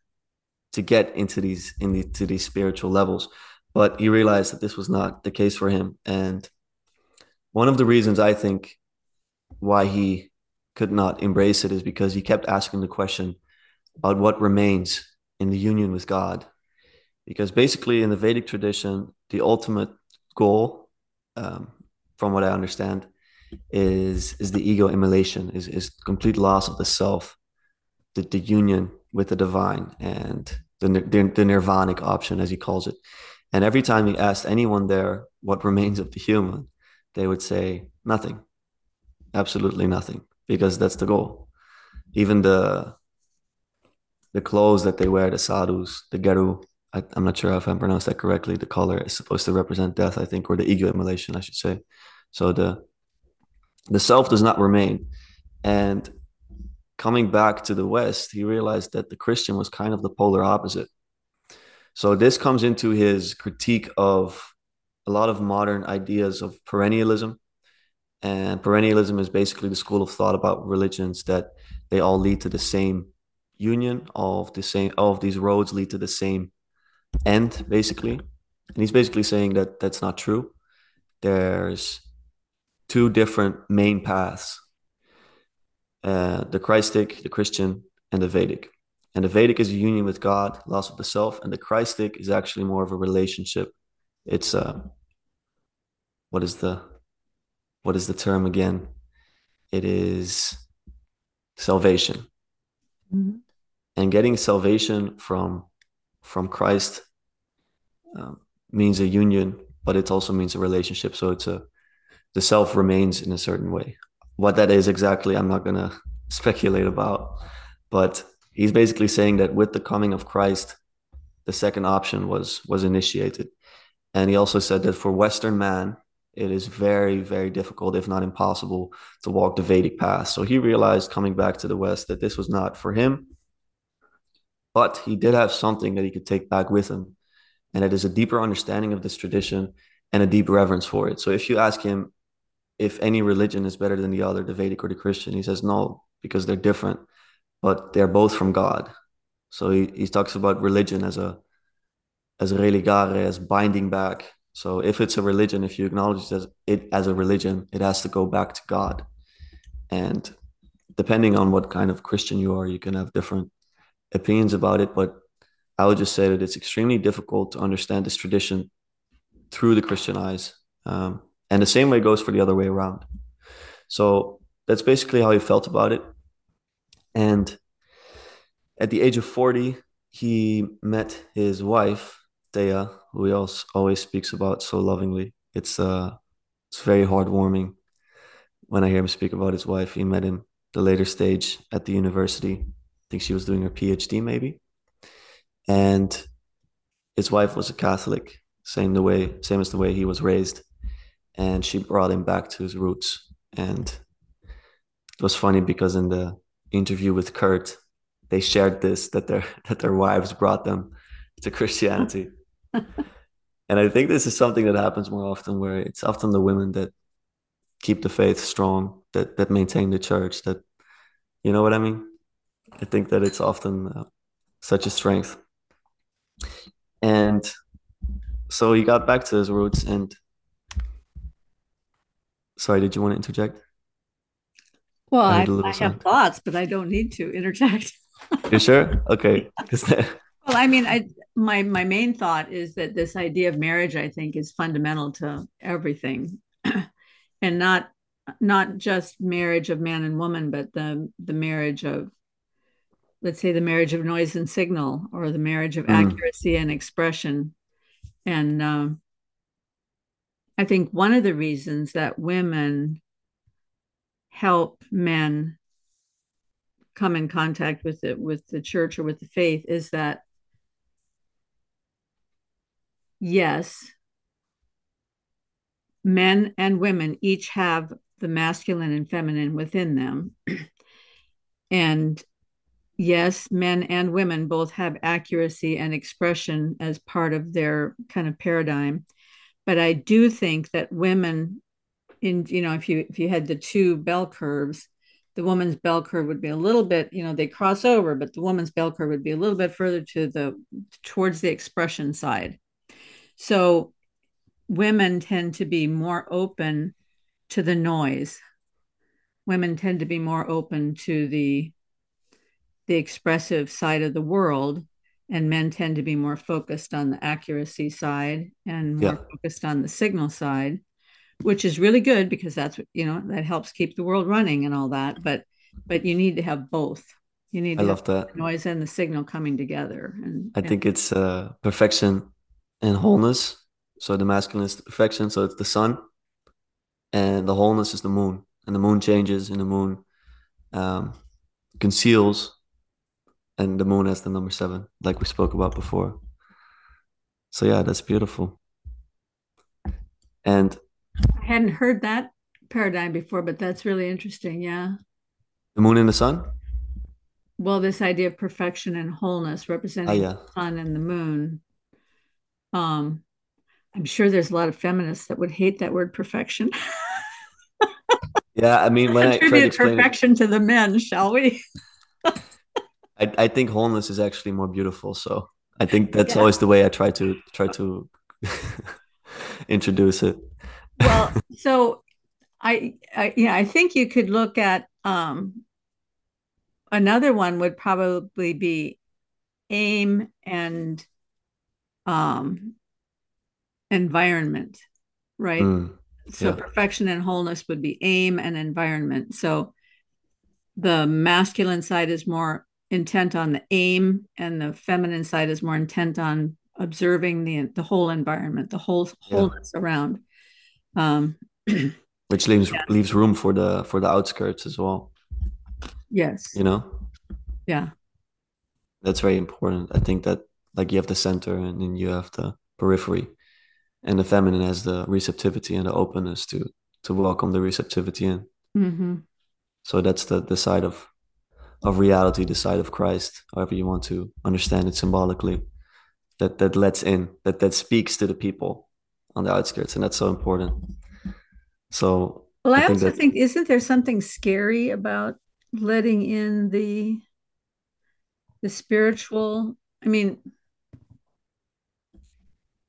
to get into these into these spiritual levels, but he realized that this was not the case for him. And one of the reasons I think why he could not embrace it is because he kept asking the question about what remains in the union with God. Because basically, in the Vedic tradition, the ultimate goal um, from what I understand, is is the ego immolation, is is complete loss of the self, the, the union with the divine, and the, the the nirvanic option, as he calls it. And every time he asked anyone there what remains of the human, they would say nothing, absolutely nothing, because that's the goal. Even the the clothes that they wear, the sadhus, the geru, I, am not sure if I pronounced that correctly. The color is supposed to represent death, I think, or the ego immolation, I should say. So the the self does not remain. And coming back to the West, he realized that the Christian was kind of the polar opposite. So this comes into his critique of a lot of modern ideas of perennialism. And perennialism is basically the school of thought about religions that they all lead to the same union. All of the same, all of these roads lead to the same end basically. And he's basically saying that that's not true. There's two different main paths uh, the christic the christian and the vedic. And the vedic is a union with god loss of the self and the christic is actually more of a relationship. It's uh what is the what is the term again? It is salvation. Mm-hmm. and getting salvation from from Christ um, means a union, but it also means a relationship. So it's a the self remains in a certain way. What that is exactly, I'm not gonna speculate about, but he's basically saying that with the coming of Christ, the second option was was initiated, and he also said that for Western man, it is very very difficult, if not impossible, to walk the Vedic path. So he realized coming back to the West that this was not for him but he did have something that he could take back with him. And it is a deeper understanding of this tradition and a deep reverence for it. So if you ask him if any religion is better than the other, the Vedic or the Christian, he says no, because they're different, but they're both from God. So he, he talks about religion as a as religare, as binding back. So if it's a religion, if you acknowledge it as, it as a religion, it has to go back to God. And depending on what kind of Christian you are, you can have different opinions about it, but I would just say that it's extremely difficult to understand this tradition through the Christian eyes. Um, And the same way goes for the other way around. So that's basically how he felt about it. And at the age of 40, he met his wife, Thea, who he also always speaks about so lovingly. It's uh it's very heartwarming when I hear him speak about his wife. He met him the later stage at the university. Think she was doing her PhD maybe. And his wife was a Catholic, same the way same as the way he was raised. And she brought him back to his roots. And it was funny because in the interview with Curt, they shared this that their that their wives brought them to Christianity. and I think this is something that happens more often where it's often the women that keep the faith strong, that that maintain the church, that you know what I mean? I think that it's often uh, such a strength. And so he got back to his roots and sorry, did you want to interject? Well, I, I, I have thoughts, but I don't need to interject. you sure? Okay. well, I mean, I my my main thought is that this idea of marriage, I think, is fundamental to everything, and not not just marriage of man and woman, but the the marriage of let's say the marriage of noise and signal or the marriage of mm. accuracy and expression and um, i think one of the reasons that women help men come in contact with it with the church or with the faith is that yes men and women each have the masculine and feminine within them and yes men and women both have accuracy and expression as part of their kind of paradigm. But i do think that women in you know if you if you had the two bell curves the woman's bell curve would be a little bit you know they cross over but the woman's bell curve would be a little bit further to the towards the expression side. So women tend to be more open to the noise. Women tend to be more open to the the expressive side of the world and men tend to be more focused on the accuracy side and more yeah. focused on the signal side which is really good because that's you know that helps keep the world running and all that but but you need to have both. You need to I love that. noise and the signal coming together and I think it's uh perfection and wholeness. So the masculine is the perfection so it's the sun and the wholeness is the moon and the moon changes and the moon um, conceals and the moon has the number seven like we spoke about before so yeah that's beautiful and I hadn't heard that paradigm before, but that's really interesting. Yeah. The moon and the sun? Well, this idea of perfection and wholeness representing oh, yeah. the sun and the moon. Um, I'm sure there's a lot of feminists that would hate that word perfection. yeah, I mean, when I try to explain perfection it, to the men, shall we? I, I think wholeness is actually more beautiful. So I think that's yeah. always the way I try to try to introduce it well, so I, I, yeah, I think you could look at um, another one would probably be aim and um, environment, right? Mm, so yeah. perfection and wholeness would be aim and environment. So the masculine side is more intent on the aim, and the feminine side is more intent on observing the the whole environment, the whole wholeness yeah. around. Um, Which leaves yeah. leaves room for the for the outskirts as well. Yes. You know. Yeah. That's very important. I think that like you have the center and then you have the periphery, and the feminine has the receptivity and the openness to to welcome the receptivity in. Mm-hmm. So that's the the side of of reality, the side of Christ, however you want to understand it symbolically, that that lets in, that that speaks to the people on the outskirts, and that's so important. So, well, I, I also that, think isn't there something scary about letting in the the spiritual? I mean,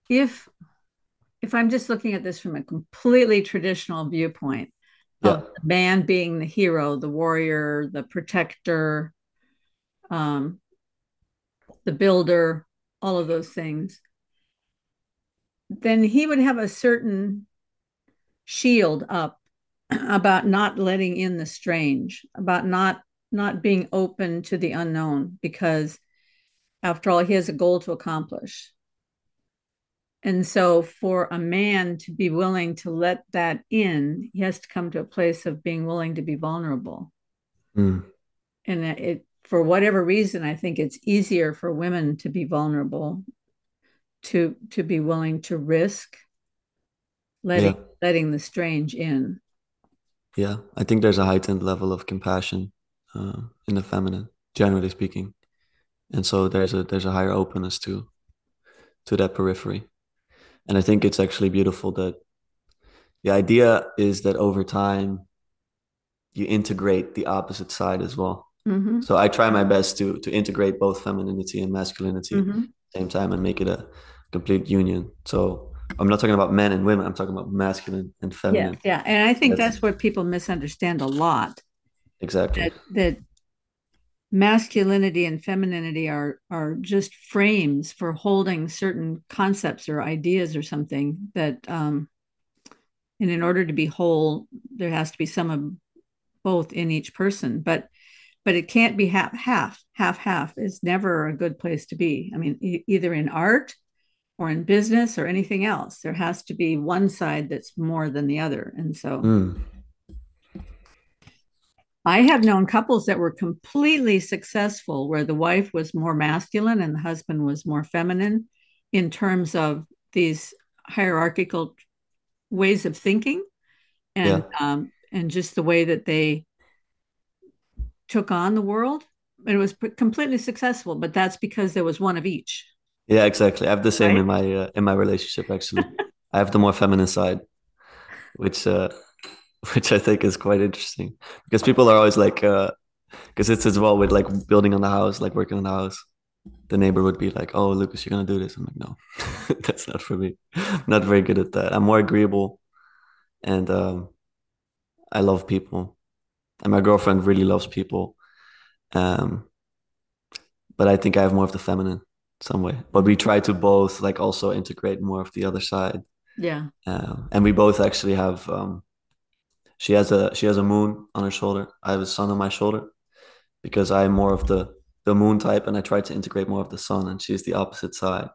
if if I'm just looking at this from a completely traditional viewpoint yeah. of the man being the hero, the warrior, the protector, um, the builder, all of those things then he would have a certain shield up about not letting in the strange, about not not being open to the unknown because after all he has a goal to accomplish. And so for a man to be willing to let that in, he has to come to a place of being willing to be vulnerable. Mm. And it for whatever reason, I think it's easier for women to be vulnerable, to to be willing to risk letting yeah. letting the strange in. Yeah, I think there's a heightened level of compassion uh, in the feminine, generally speaking, and so there's a there's a higher openness to to that periphery, and I think it's actually beautiful that the idea is that over time you integrate the opposite side as well. Mm-hmm. So I try my best to to integrate both femininity and masculinity mm-hmm. at the same time and make it a complete union. So I'm not talking about men and women. I'm talking about masculine and feminine. Yeah, yeah. And I think that's, that's what people misunderstand a lot. Exactly. That, that masculinity and femininity are are just frames for holding certain concepts or ideas or something that um and in order to be whole there has to be some of both in each person but but it can't be half half half half is never a good place to be i mean e- either in art or in business or anything else there has to be one side that's more than the other and so mm. I have known couples that were completely successful where the wife was more masculine and the husband was more feminine in terms of these hierarchical ways of thinking and yeah. um, and just the way that they took on the world. It was completely successful, but that's because there was one of each. Yeah, exactly. I have the same right? in my uh, in my relationship. Actually, I have the more feminine side, which uh, which I think is quite interesting because people are always like, because uh, it's as well with like building on the house, like working on the house. The neighbor would be like, "Oh, Lucas, you're gonna do this." I'm like, "No, that's not for me. I'm not very good at that. I'm more agreeable, and um, I love people and my girlfriend really loves people. Um, but I think I have more of the feminine some way. But we try to both like also integrate more of the other side. Yeah. Um, and we both actually have. Um, she has a she has a moon on her shoulder. I have a sun on my shoulder, because I'm more of the the moon type, and I try to integrate more of the sun, and she's the opposite side.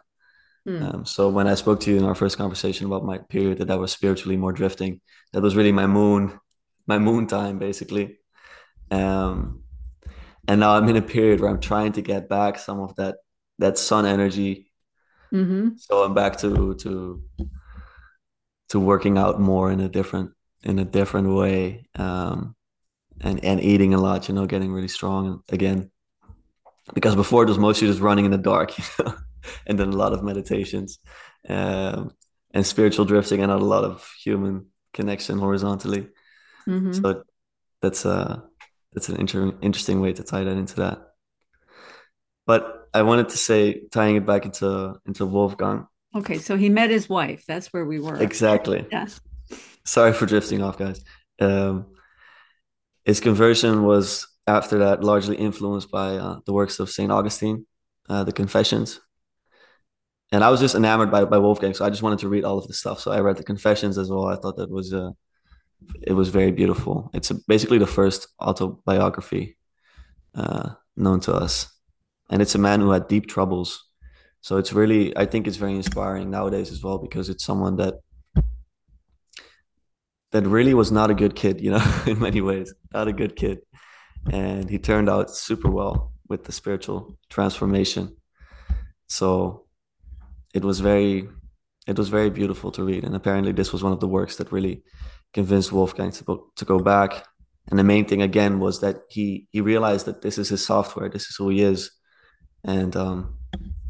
Mm. Um, so when I spoke to you in our first conversation about my period that I was spiritually more drifting, that was really my moon my moon time basically. Um, and now I'm in a period where I'm trying to get back some of that that sun energy. Mm-hmm. So I'm back to to to working out more in a different in a different way, um, and and eating a lot. You know, getting really strong again. Because before it was mostly just running in the dark, you know, and then a lot of meditations, um, and spiritual drifting, and not a lot of human connection horizontally. Mm-hmm. So that's uh that's an inter- interesting way to tie that into that. But I wanted to say, tying it back into into Wolfgang. Okay, so he met his wife. That's where we were. Exactly. Yeah. Sorry for drifting off, guys. Um, his conversion was after that largely influenced by uh, the works of Saint Augustine, uh, the Confessions. And I was just enamored by by Wolfgang, so I just wanted to read all of the stuff. So I read the Confessions as well. I thought that was uh, it was very beautiful. It's basically the first autobiography uh, known to us, and it's a man who had deep troubles. So it's really, I think, it's very inspiring nowadays as well because it's someone that that really was not a good kid, you know, in many ways, not a good kid, and he turned out super well with the spiritual transformation. So it was very, it was very beautiful to read, and apparently this was one of the works that really convinced Wolfgang to go, to go back. And the main thing again was that he he realized that this is his software, this is who he is, and um,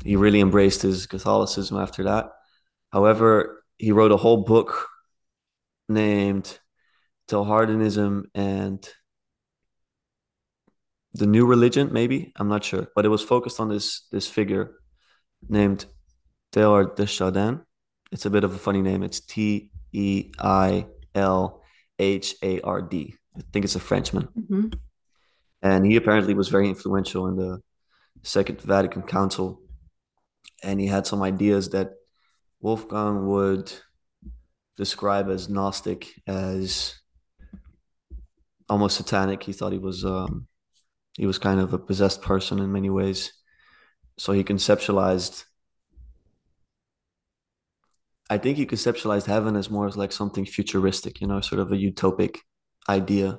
he really embraced his Catholicism after that. However, he wrote a whole book named Teilhardinism and the New Religion, maybe I'm not sure, but it was focused on this this figure named Teilhard de Chardin. It's a bit of a funny name. It's T E I L H A R D. I think it's a Frenchman. Mm-hmm. And he apparently was very influential in the Second Vatican Council. And he had some ideas that Wolfgang would describe as Gnostic, as almost satanic. He thought he was um, he was kind of a possessed person in many ways. So he conceptualized. I think he conceptualized heaven as more as like something futuristic, you know, sort of a utopic idea.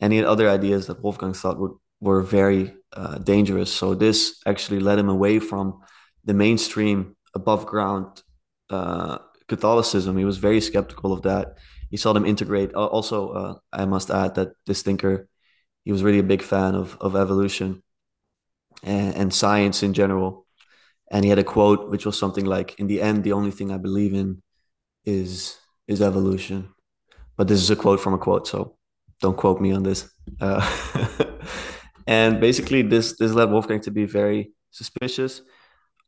And he had other ideas that Wolfgang thought would, were very uh, dangerous. So this actually led him away from the mainstream above ground uh, Catholicism. He was very skeptical of that. He saw them integrate. Also, uh, I must add that this thinker, he was really a big fan of of evolution and, and science in general. And he had a quote which was something like, "In the end, the only thing I believe in is is evolution." But this is a quote from a quote, so don't quote me on this. Uh, and basically, this this led Wolfgang to be very suspicious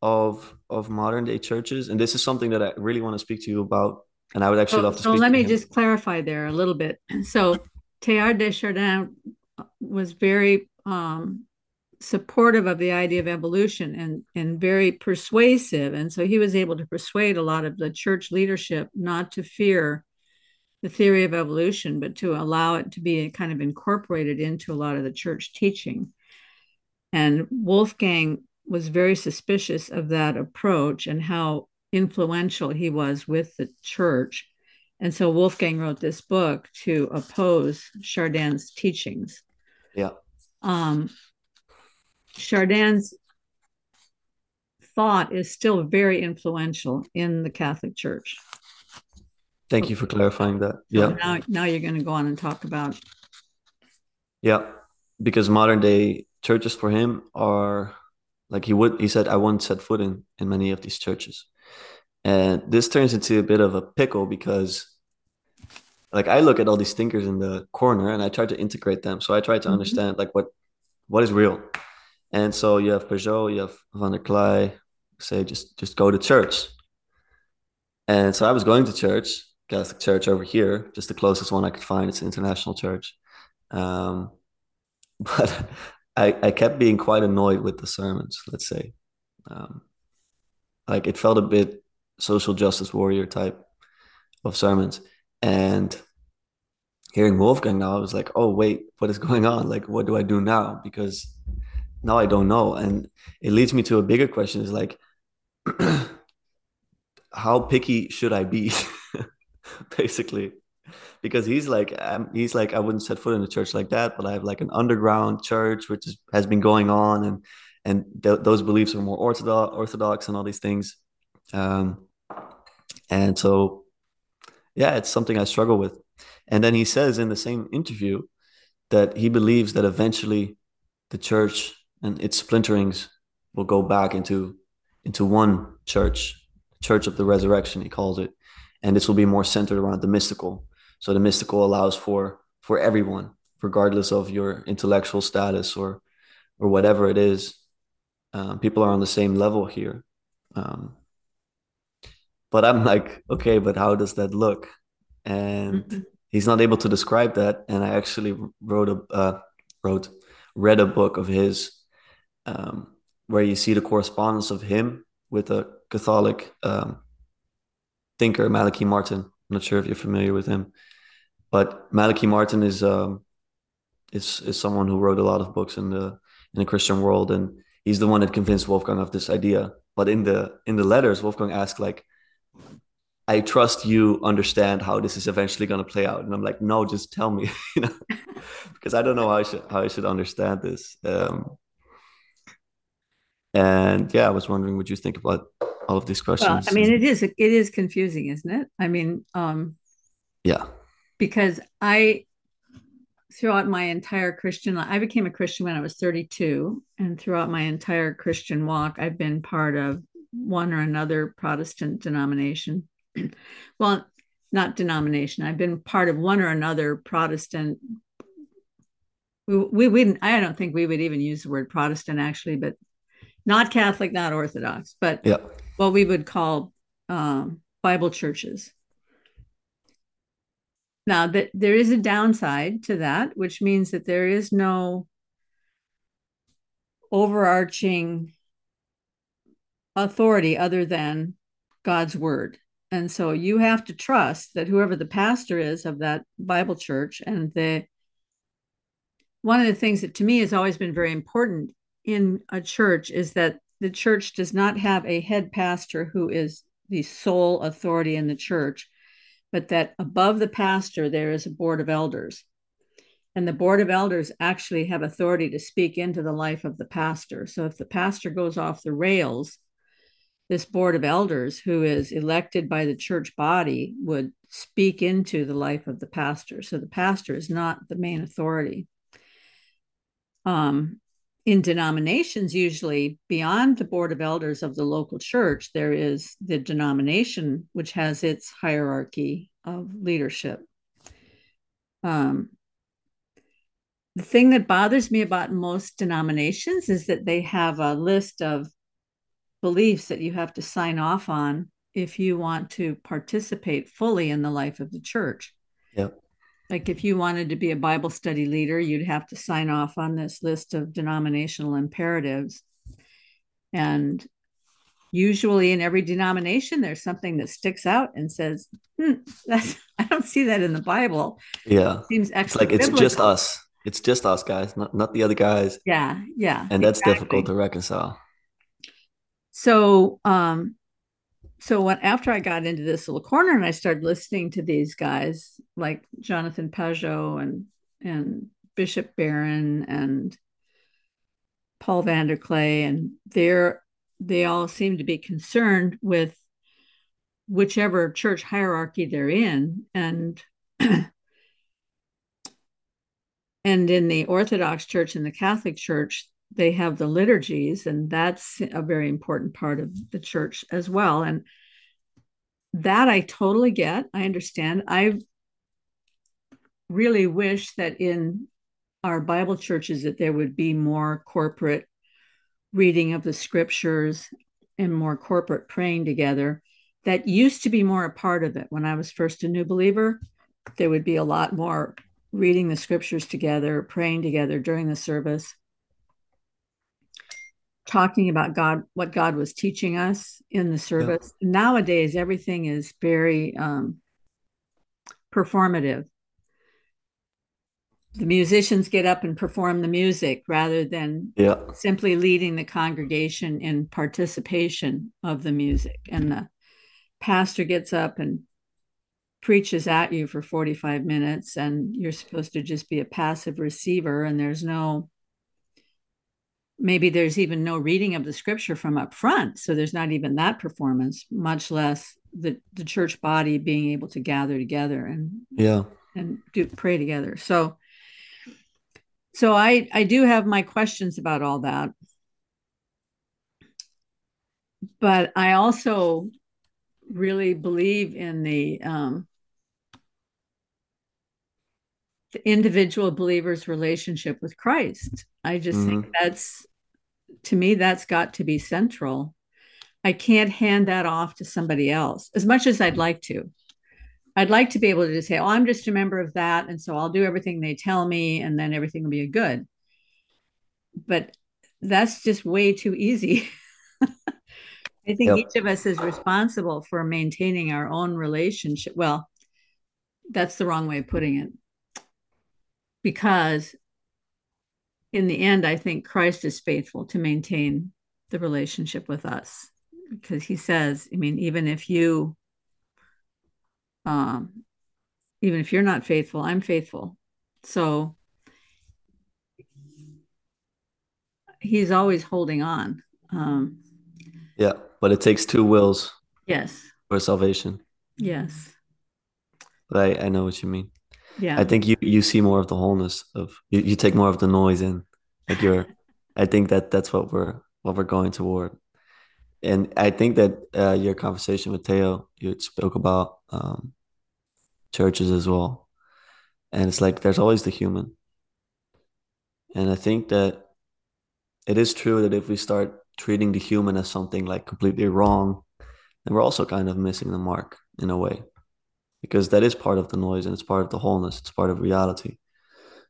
of of modern day churches. And this is something that i really want to speak to you about and i would actually so, love to so let me him. just clarify there a little bit. So teilhard de chardin was very um, supportive of the idea of evolution and and very persuasive. And so he was able to persuade a lot of the church leadership not to fear the theory of evolution but to allow it to be kind of incorporated into a lot of the church teaching. And wolfgang was very suspicious of that approach and how influential he was with the church. And so Wolfgang wrote this book to oppose Chardin's teachings. Yeah. Um, Chardin's thought is still very influential in the Catholic Church. Thank you for clarifying that. Yeah. now, now you're going to go on and talk about. Yeah, because modern day churches for him are like he would, he said, I won't set foot in in many of these churches, and this turns into a bit of a pickle because, like, I look at all these thinkers in the corner and I try to integrate them. So I try to mm-hmm. understand like what what is real, and so you have Pageau, you have VanderKlay, say just just go to church, and so I was going to church, Catholic church over here, just the closest one I could find. It's an international church. Um, but I, I kept being quite annoyed with the sermons, let's say. Um, like it felt a bit social justice warrior type of sermons. And hearing Wolfgang now, I was like, oh, wait, what is going on? Like, what do I do now? Because now I don't know. And it leads me to a bigger question is like, how picky should I be? Basically because he's like um, he's like I wouldn't set foot in a church like that, but I have like an underground church which is, has been going on, and and th- those beliefs are more orthodox, orthodox, and all these things. Um, and so, yeah, it's something I struggle with. And then he says in the same interview that he believes that eventually the church and its splinterings will go back into into one church, Church of the Resurrection, he calls it, and this will be more centered around the mystical so the mystical allows for for everyone, regardless of your intellectual status or or whatever it is. Um, people are on the same level here. Um, but I'm like, okay, but how does that look? And mm-hmm. he's not able to describe that. And I actually wrote a uh, wrote read a book of his um, where you see the correspondence of him with a Catholic um, thinker, Malachi Martin. I'm not sure if you're familiar with him. But Malachi Martin is um, is is someone who wrote a lot of books in the in the Christian world, and he's the one that convinced Wolfgang of this idea. But in the in the letters, Wolfgang asked like, "I trust you understand how this is eventually going to play out," and I'm like, "No, just tell me," you know, because I don't know how I should how I should understand this. Um, and yeah, I was wondering what you think about all of these questions. Well, I mean, it is it is confusing, isn't it? I mean, um, yeah, because I, throughout my entire Christian life, I became a Christian when I was 32. And throughout my entire Christian walk, I've been part of one or another Protestant denomination. well, not denomination. I've been part of one or another Protestant. We, we, we I don't think we would even use the word Protestant actually, but not Catholic, not Orthodox, but yeah. What we would call um, Bible churches. Now that there is a downside to that, which means that there is no overarching authority other than God's word. And so you have to trust that whoever the pastor is of that Bible church and the one of the things that to me has always been very important in a church is that the church does not have a head pastor who is the sole authority in the church, but that above the pastor there is a board of elders. And the board of elders actually have authority to speak into the life of the pastor. So if the pastor goes off the rails, this board of elders, who is elected by the church body, would speak into the life of the pastor. So the pastor is not the main authority um, in denominations, usually beyond the board of elders of the local church, there is the denomination, which has its hierarchy of leadership. Um, the thing that bothers me about most denominations is that they have a list of beliefs that you have to sign off on if you want to participate fully in the life of the church. Yep like if you wanted to be a Bible study leader, you'd have to sign off on this list of denominational imperatives. And usually in every denomination, there's something that sticks out and says, hmm, that's I don't see that in the Bible. Yeah. It seems it's like it's just us. It's just us guys, not, not the other guys. Yeah, yeah. And that's exactly. difficult to reconcile. So um so when after I got into this little corner and I started listening to these guys like Jonathan Pageau and and Bishop Barron and Paul VanderKlay and they're they all seem to be concerned with whichever church hierarchy they're in. And and in the Orthodox Church and the Catholic Church they have the liturgies and that's a very important part of the church as well. And that i totally get i understand. I really wish that in our bible churches that there would be more corporate reading of the scriptures and more corporate praying together. That used to be more a part of it. When i was first a new believer there would be a lot more reading the scriptures together praying together during the service talking about God, what God was teaching us in the service. Yeah. Nowadays, everything is very um, performative. The musicians get up and perform the music rather than yeah. simply leading the congregation in participation of the music. And the pastor gets up and preaches at you for 45 minutes, and you're supposed to just be a passive receiver, and there's no maybe there's even no reading of the scripture from up front so there's not even that performance much less the the church body being able to gather together and yeah. and do pray together. So so i i do have my questions about all that. But i also really believe in the um the individual believer's relationship with Christ. I just mm-hmm. think that's to me that's got to be central. I can't hand that off to somebody else as much as I'd like to. I'd like to be able to just say, "Oh, I'm just a member of that, and so I'll do everything they tell me, and then everything will be good." But that's just way too easy. I think yep. each of us is responsible for maintaining our own relationship. Well, that's the wrong way of putting it because in the end, I think Christ is faithful to maintain the relationship with us because he says, I mean, even if you, um, even if you're not faithful, I'm faithful. So he's always holding on. Um, yeah, but it takes two wills. Yes. For salvation. Yes. But I, I know what you mean yeah. I think you you see more of the wholeness of you, you take more of the noise in. Like you're i think that that's what we're what we're going toward. And i think that uh, your conversation with teo you spoke about um, churches as well. And it's like there's always the human. And i think that it is true that if we start treating the human as something like completely wrong then we're also kind of missing the mark in a way because that is part of the noise and it's part of the wholeness it's part of reality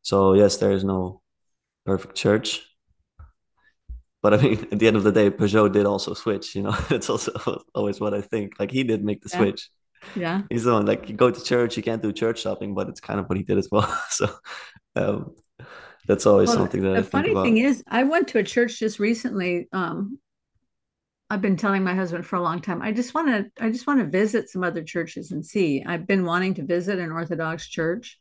so yes there is no perfect church but I mean, at the end of the day, Pageau did also switch. You know, it's also always what I think. Like he did make the Yeah. switch. Yeah. He's the one. Like you go to church, you can't do church shopping, but it's kind of what he did as well. so um, that's always Well, something that I the think funny thing is, I went to a church just recently. Um, I've been telling my husband for a long time. I just want to. I just want to visit some other churches and see. I've been wanting to visit an Orthodox church.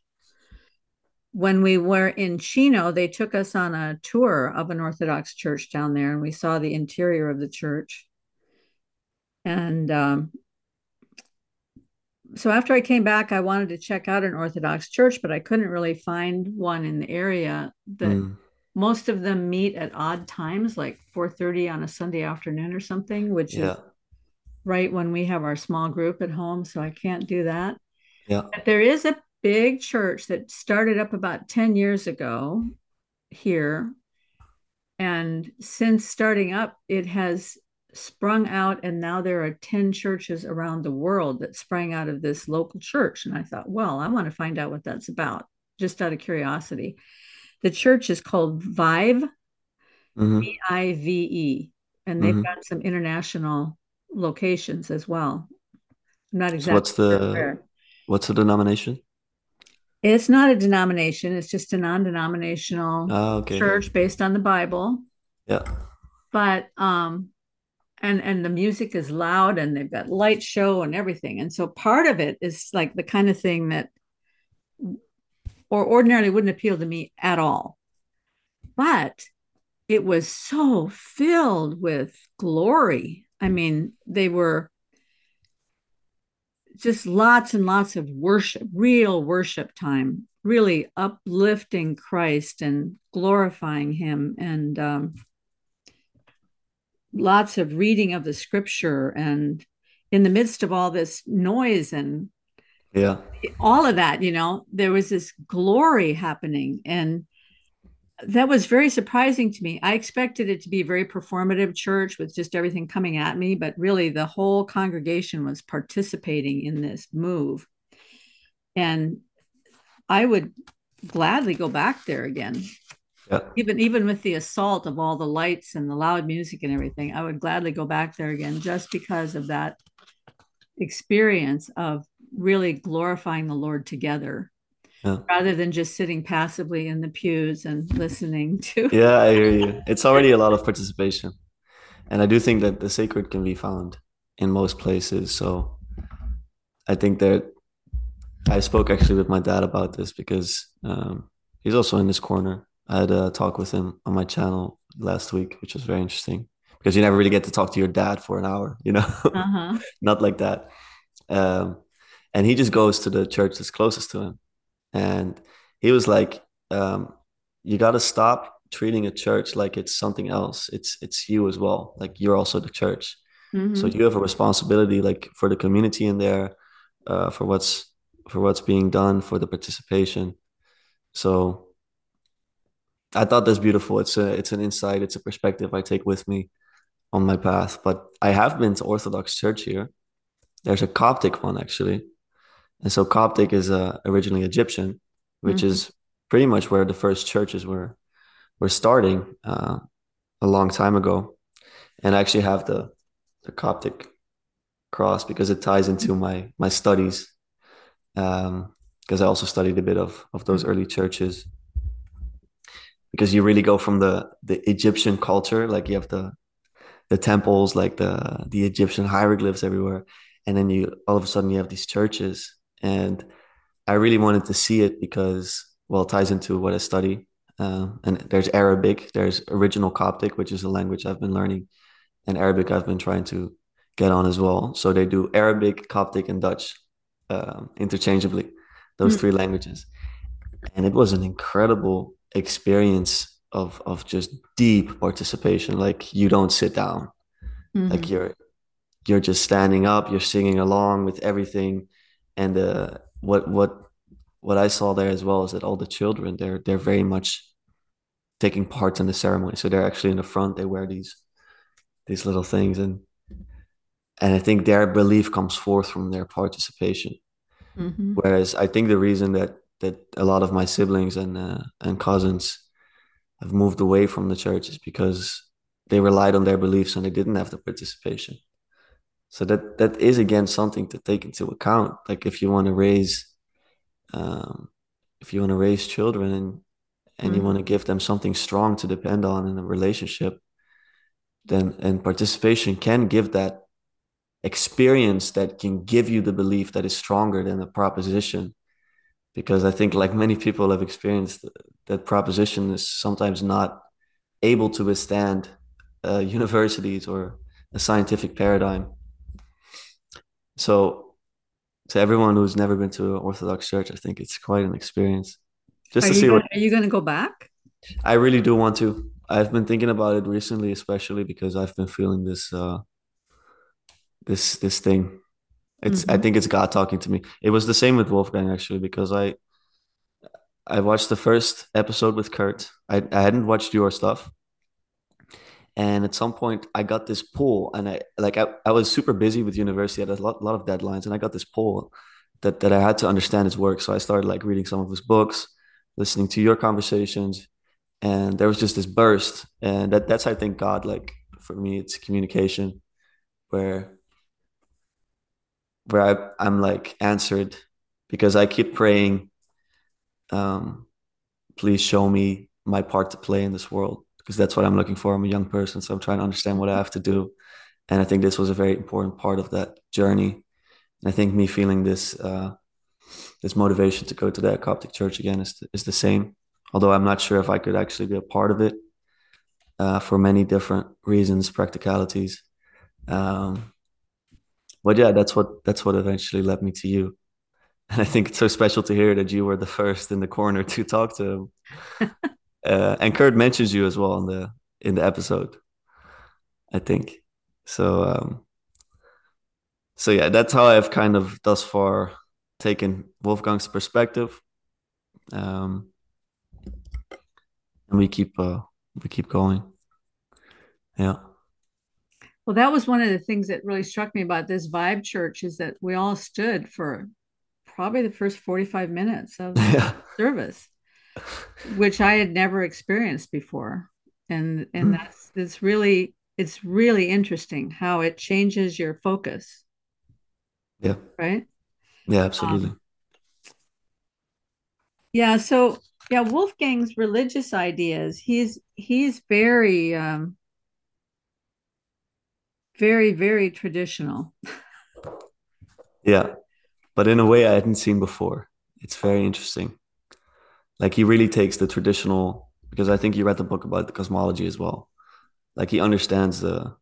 When we were in Chino, they took us on a tour of an Orthodox church down there, and we saw the interior of the church. And um, so after I came back, I wanted to check out an Orthodox church, but I couldn't really find one in the area that Mm, most of them meet at odd times like 4.30 on a sunday afternoon or something which yeah, is right when we have our small group at home so i can't do that. Yeah, but there is a big church that started up about 10 years ago here. And since starting up it has sprung out and now there are 10 churches around the world that sprang out of this local church. And i thought well i want to find out what that's about just out of curiosity the church is called vive hmm v-i-v-e and they've Mhm. got some international locations as well i'm not So exactly what's the where. what's the denomination? it's not a denomination it's just a non-denominational Ah, okay. church based on the bible Yeah. but um and and the music is loud and they've got light show and everything and so part of it is like the kind of thing that or ordinarily wouldn't appeal to me at all. But it was so filled with glory. I mean they were just lots and lots of worship real worship time really uplifting christ and glorifying him. And um, lots of reading of the scripture. And in the midst of all this noise and Yeah. all of that you know there was this glory happening and that was very surprising to me i expected it to be a very performative church with just everything coming at me but really the whole congregation was participating in this move and i would gladly go back there again Yeah. even even with the assault of all the lights and the loud music and everything i would gladly go back there again just because of that experience of really glorifying the lord together Yeah. rather than just sitting passively in the pews and listening to Yeah, I hear you. It's already a lot of participation. And I do think that the sacred can be found in most places. So I think that I spoke actually with my dad about this because um, he's also in this corner. I had a talk with him on my channel last week, which was very interesting because you never really get to talk to your dad for an hour, you know? uh-huh not like that. Um, and he just goes to the church that's closest to him. And he was like, um, you got to stop treating a church like it's something else. It's it's you as well. Like you're also the church. So Mhm. you have a responsibility, like for the community in there, uh, for what's for what's being done, for the participation. So I thought that's beautiful. It's a it's an insight. It's a perspective I take with me on my path. But I have been to Orthodox Church here. There's a Coptic one actually, and so Coptic is uh, originally Egyptian, which Mhm. is pretty much where the first churches were were starting uh, a long time ago. And I actually have the the Coptic cross because it ties into my my studies. Um, because I also studied a bit of of those early churches. Because you really go from the the Egyptian culture, like you have the the temples, like the the Egyptian hieroglyphs everywhere, and then you all of a sudden you have these churches, and I really wanted to see it because well, it ties into what I study. Um, and there's Arabic, there's original Coptic, which is a language I've been learning, and Arabic I've been trying to get on as well. So they do Arabic, Coptic, and Dutch um, interchangeably, those Hmm. three languages, and it was an incredible experience of of just deep participation. Like you don't sit down, Mhm. like you're you're just standing up, you're singing along with everything, and uh, what what what I saw there as well is that all the children they're they're very much taking part in the ceremony. So they're actually in the front. They wear these these little things, and and I think their belief comes forth from their participation. Mhm. Whereas I think the reason that that a lot of my siblings and uh, and cousins have moved away from the church is because they relied on their beliefs and they didn't have the participation. So that that is again something to take into account. Like if you want to raise, um, if you want to raise children and and you want to give them something strong to depend on in a relationship, then and participation can give that experience that can give you the belief that is stronger than a proposition. Because i think like many people have experienced that proposition is sometimes not able to withstand uh, universities or a scientific paradigm so to everyone who's never been to an orthodox church i think it's quite an experience. Just are to see gonna, what are you going to go back? I really do want to. I've been thinking about it recently especially because i've been feeling this uh this this thing. It's mm-hmm. i think it's god talking to me. It was the same with wolfgang actually because i i watched the first episode with Curt. I, I hadn't watched your stuff and at some point i got this pull and i like i, I was super busy with university i had a lot, lot of deadlines and i got this pull that that i had to understand his work. So i started like reading some of his books listening to your conversations and there was just this burst. And that that's i think god like for me it's communication where where I, i'm like answered because i keep praying um please show me my part to play in this world because that's what I'm looking for. I'm a young person, so I'm trying to understand what I have to do. And I think this was a very important part of that journey. And I think me feeling this uh, this motivation to go to that Coptic church again is is the same. Although I'm not sure if I could actually be a part of it uh, for many different reasons, practicalities. Um, but yeah, that's what that's what eventually led me to you. And I think it's so special to hear that you were the first in the corner to talk to him. uh, and Curt mentions you as well in the in the episode. I think so. Um, so yeah, that's how I've kind of thus far taken Wolfgang's perspective, um, and we keep uh, we keep going. Yeah. Well, that was one of the things that really struck me about this Vive Church is that we all stood for probably the first 45 minutes of yeah. service which I had never experienced before. And and mm. that's it's really it's really interesting how it changes your focus. Yeah. Right? Yeah, absolutely. Um, yeah, so yeah, Wolfgang's religious ideas, he's he's very um very very traditional. yeah. But in a way I hadn't seen before. It's very interesting. Like he really takes the traditional because I think you read the book about the cosmology as well. Like he understands the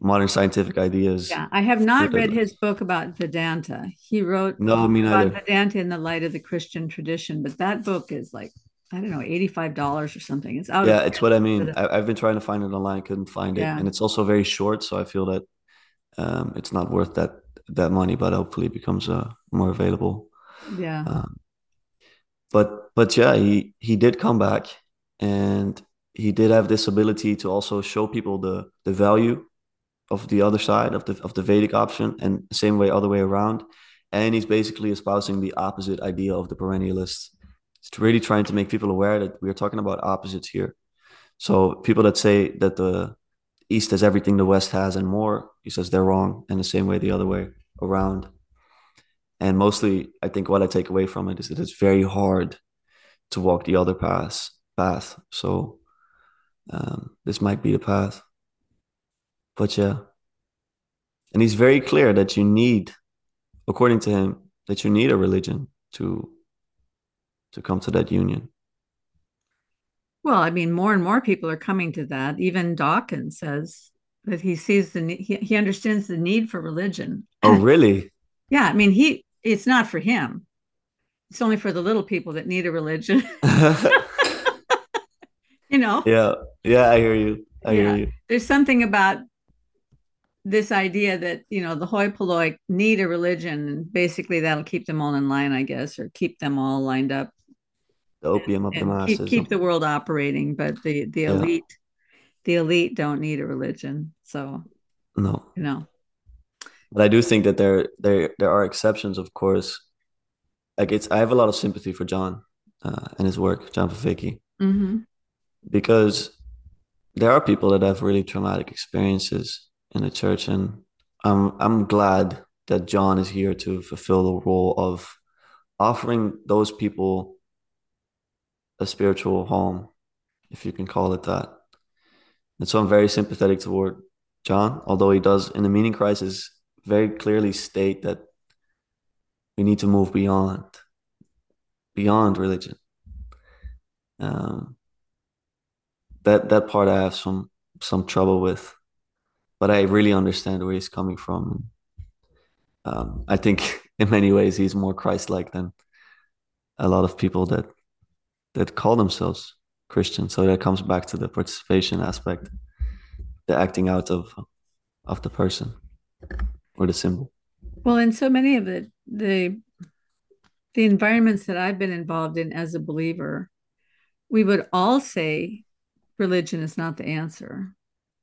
modern scientific ideas. Yeah, I have not read his book about Vedanta. He wrote no, me neither. Vedanta in the light of the Christian tradition, but that book is like I don't know, eighty five dollars or something. It's out. Yeah, it's what I mean. I, have been trying to find it online, couldn't find it, yeah. and it's also very short. So I feel that um, it's not worth that that money, but hopefully it becomes uh, more available. Yeah. Um, but but yeah, he he did come back, and he did have this ability to also show people the the value of the other side of the of the Vedic option, and same way other way around. And he's basically espousing the opposite idea of the perennialists. It's really trying to make people aware that we're talking about opposites here. So people that say that the East has everything the West has and more, he says they're wrong, and the same way the other way around. And mostly, I think what I take away from it is that it's very hard to walk the other path. Path. So um, this might be the path. But yeah, and he's very clear that you need, according to him, that you need a religion to to come to that union. Well, I mean, more and more people are coming to that. Even Dawkins says that he sees the he, he understands the need for religion. Oh, really? yeah, I mean, he it's not for him. It's only for the little people that need a religion. you know? Yeah. Yeah, I hear you. I yeah. hear you. There's something about this idea that, you know, the hoi polloi need a religion and basically that'll keep them all in line, I guess, or keep them all lined up. The opium of the masses. Keep, keep, the world operating, but the the elite yeah. the elite don't need a religion. So no. You know. But I do think that there there there are exceptions, of course. Like it's, I have a lot of sympathy for John uh, and his work, John Vervaeke, mm-hmm. because there are people that have really traumatic experiences in the church, and I'm I'm glad that John is here to fulfill the role of offering those people a spiritual home, if you can call it that. And so I'm very sympathetic toward John, although he does in the meaning crisis very clearly state that we need to move beyond beyond religion. Um, that that part I have some some trouble with, but I really understand where he's coming from. Um, I think in many ways he's more Christ-like than a lot of people that that call themselves Christian. So that comes back to the participation aspect, the acting out of of the person or the symbol. Well, in so many of the the the environments that I've been involved in as a believer, we would all say religion is not the answer.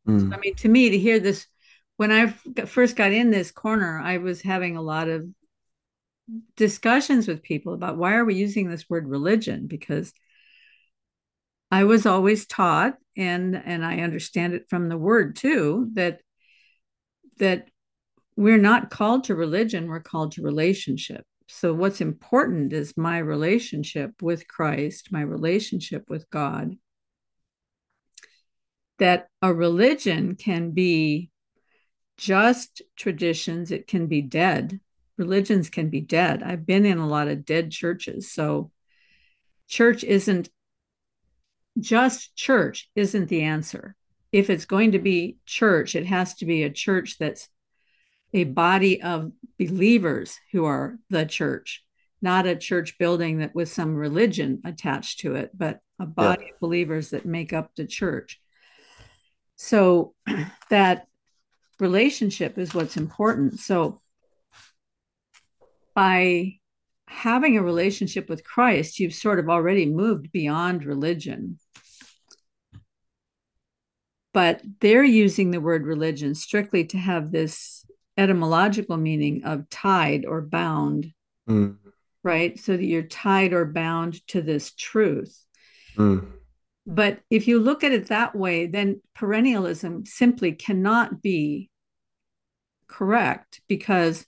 Mm. So, I mean, to me, to hear this, when I first got in this corner, I was having a lot of discussions with people about why are we using this word religion because I was always taught and and I understand it from the word too that that we're not called to religion we're called to relationship. So what's important is my relationship with Christ my relationship with God. That a religion can be just traditions it can be dead. Religions can be dead. I've been in a lot of dead churches so church isn't just church isn't the answer. If it's going to be church, it has to be a church that's a body of believers who are the church, not a church building that with some religion attached to it, but a body yeah. of believers that make up the church. So that relationship is what's important. So by having a relationship with Christ, you've sort of already moved beyond religion but they're using the word religion strictly to have this etymological meaning of tied or bound mm. right so that you're tied or bound to this truth mm. but if you look at it that way then perennialism simply cannot be correct because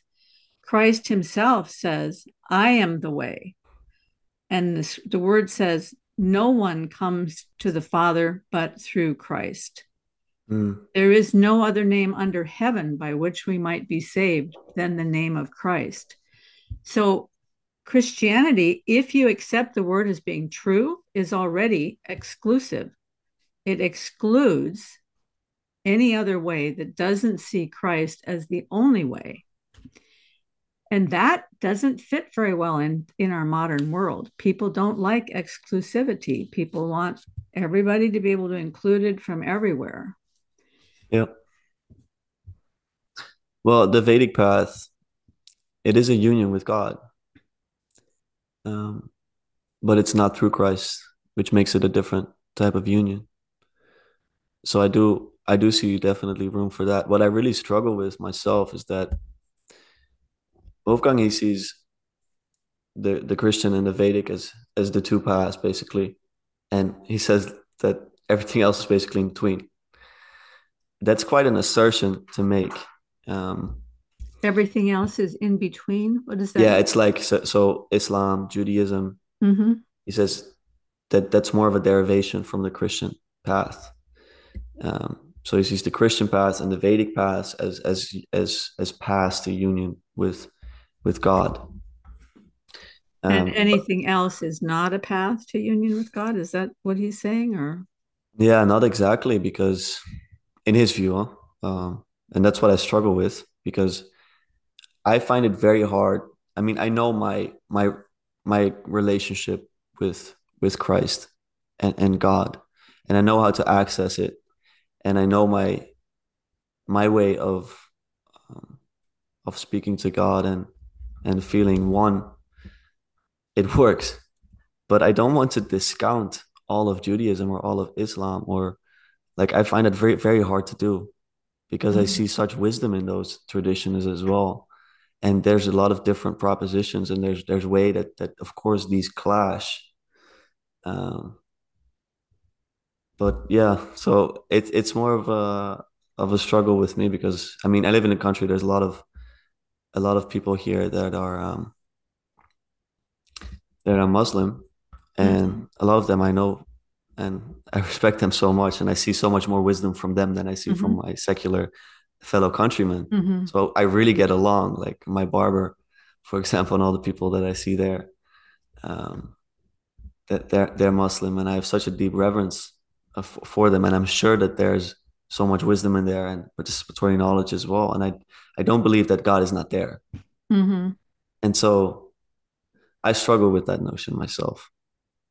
christ himself says i am the way and this, the word says no one comes to the father but through christ Mm. There is no other name under heaven by which we might be saved than the name of Christ. So, Christianity, if you accept the word as being true, is already exclusive. It excludes any other way that doesn't see Christ as the only way. And that doesn't fit very well in, in our modern world. People don't like exclusivity. People want everybody to be able to include it from everywhere. Yeah. Well, the Vedic path, it is a union with God, um, but it's not through Christ, which makes it a different type of union. So I do, I do see definitely room for that. What I really struggle with myself is that Wolfgang he sees the the Christian and the Vedic as as the two paths basically, and he says that everything else is basically in between that's quite an assertion to make. Um, Everything else is in between. What is that? Yeah, it's like so, so Islam, Judaism. Mm-hmm. He says that that's more of a derivation from the Christian path. Um, so he sees the Christian path and the Vedic path as as as as paths to union with with God. Um, and anything else is not a path to union with God. Is that what he's saying, or? Yeah, not exactly, because in his view, um, and that's what I struggle with because I find it very hard. I mean, I know my my my relationship with with Christ and, and God, and I know how to access it, and I know my my way of um, of speaking to God and and feeling one. It works, but I don't want to discount all of Judaism or all of Islam or like I find it very very hard to do because mm-hmm. I see such wisdom in those traditions as well. And there's a lot of different propositions, and there's there's way that that of course these clash. Um, but yeah, so it's it's more of a of a struggle with me because I mean I live in a country. There's a lot of a lot of people here that are um, that are Muslim, and mm-hmm. a lot of them I know, and I respect them so much, and I see so much more wisdom from them than I see mm-hmm. from my secular fellow countrymen. Mm-hmm. So I really get along. Like my barber, for example, and all the people that I see there, um, that they're they're Muslim, and I have such a deep reverence for them, and I'm sure that there's so much wisdom in there and participatory knowledge as well. And I I don't believe that God is not there. Mm-hmm. And so I struggle with that notion myself.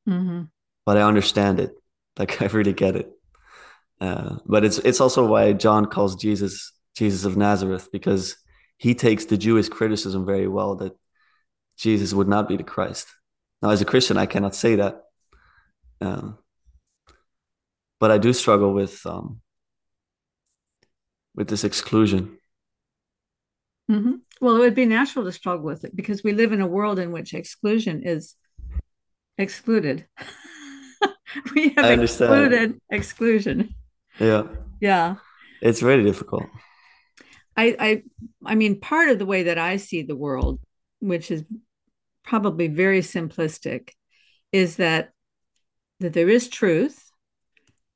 Mm-hmm. But I understand it. Like I really get it. Uh, but it's it's also why John calls Jesus Jesus of Nazareth because he takes the Jewish criticism very well that Jesus would not be the Christ. Now, as a Christian, I cannot say that, um, but I do struggle with um, with this exclusion. Mm-hmm. Well, it would be natural to struggle with it because we live in a world in which exclusion is excluded. we have excluded exclusion. Yeah. Yeah. It's very difficult. I, I I mean part of the way that I see the world, which is probably very simplistic, is that that there is truth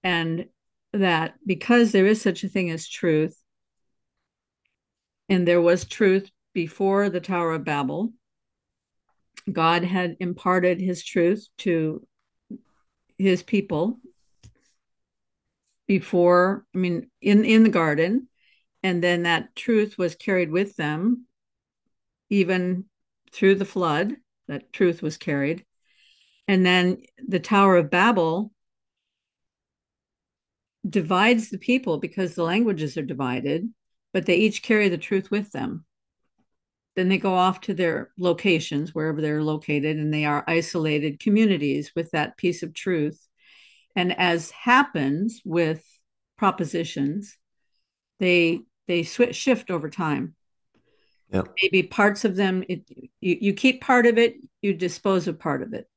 and that because there is such a thing as truth, and there was truth before the Tower of Babel, God had imparted his truth to his people before, I mean, in, in the garden, and then that truth was carried with them even through the flood, that truth was carried. And then the Tower of Babel divides the people because the languages are divided, but they each carry the truth with them. Then they go off to their locations, wherever they're located, and they are isolated communities with that piece of truth. And as happens with propositions, they they switch shift over time. Yep. Maybe parts of them, it, you, you keep part of it, you dispose of part of it.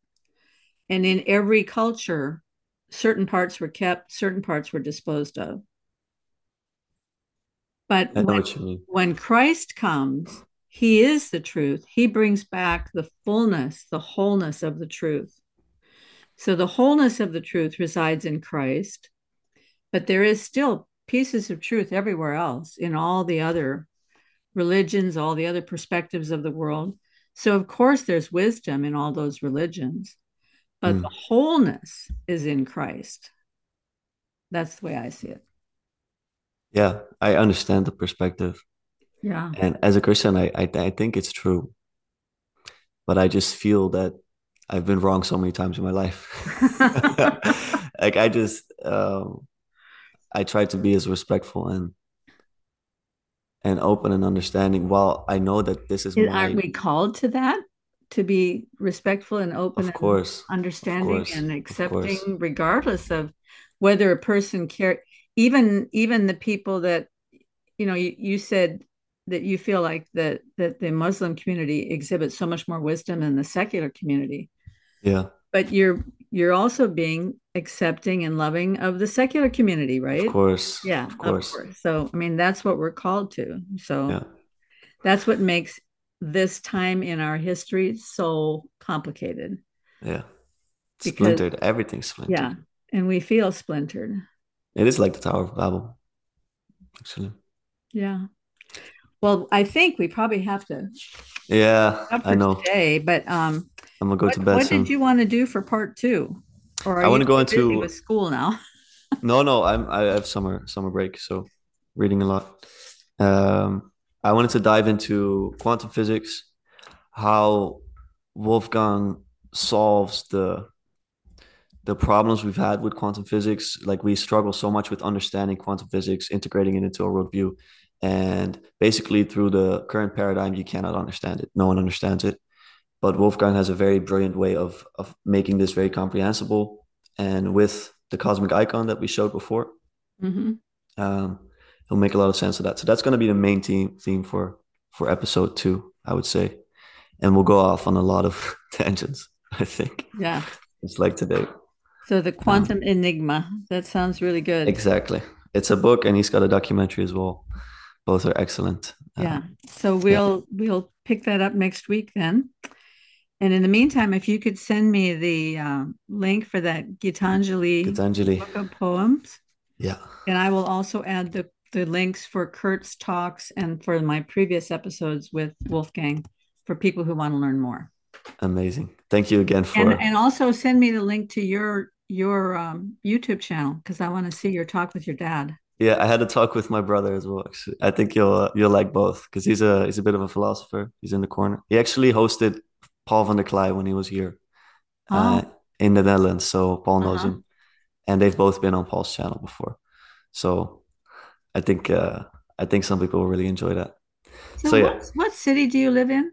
And in every culture, certain parts were kept, certain parts were disposed of. But when, when Christ comes, he is the truth. He brings back the fullness, the wholeness of the truth. So the wholeness of the truth resides in Christ, but there is still pieces of truth everywhere else in all the other religions, all the other perspectives of the world. So, of course, there's wisdom in all those religions but mm. the wholeness is in Christ. That's the way I see it. Yeah, I understand the perspective. Yeah. And as a Christian, I, I, I think it's true. But I just feel that I've been wrong so many times in my life. like I just um, I try to be as respectful and and open and understanding while I know that this is Aren't we called to that? to be respectful and open of course understanding course. and accepting of regardless of whether a person care even even the people that you know you, you said that you feel like that that the muslim community exhibits so much more wisdom than the secular community yeah but you're you're also being accepting and loving of the secular community right of course yeah of course, of course. so i mean that's what we're called to so yeah. that's what makes this time in our history so complicated. Yeah. Because, splintered. Everything's splintered. Yeah. And we feel splintered. It is like the Tower of Babel, actually. Yeah. Well, I think we probably have to. Yeah, I know. Today, but um, I'm gonna go what, to bed. What soon. did you want to do for part two? Or I want to go into with school now. no, no, I'm I have summer summer break, so reading a lot. Um, I wanted to dive into quantum physics, how Wolfgang solves the the problems we've had with quantum physics. Like we struggle so much with understanding quantum physics, integrating it into our worldview. And basically, through the current paradigm, you cannot understand it. No one understands it. But Wolfgang has a very brilliant way of, of making this very comprehensible. And with the cosmic icon that we showed before, mm-hmm. um, it'll make a lot of sense of that. So that's going to be the main theme theme for for episode two, I would say, and we'll go off on a lot of tangents. I think. Yeah. It's like today. So the Quantum Enigma. That sounds really good. Exactly. It's a book, and he's got a documentary as well. Both are excellent. Uh, Yeah. So we'll we'll pick that up next week then. And in the meantime, if you could send me the uh, link for that Gitanjali Gitanjali. book of poems, Yeah. and I will also add the the links for Curt's talks and for my previous episodes with Wolfgang for people who want to learn more. Amazing. Thank you again for. And and also send me the link to your your um, YouTube channel because I want to see your talk with your dad. Yeah, I had a talk with my brother as well. actually. I think you'll uh, you'll like both because he's a he's a bit of a philosopher. He's in the corner. He actually hosted Paul VanderKlay when he was here uh, in the Netherlands. So Paul knows Uh-huh. him, and they've both been on Paul's channel before. So I think uh, I think some people will really enjoy that. So, So, yeah. what, what city do you live in?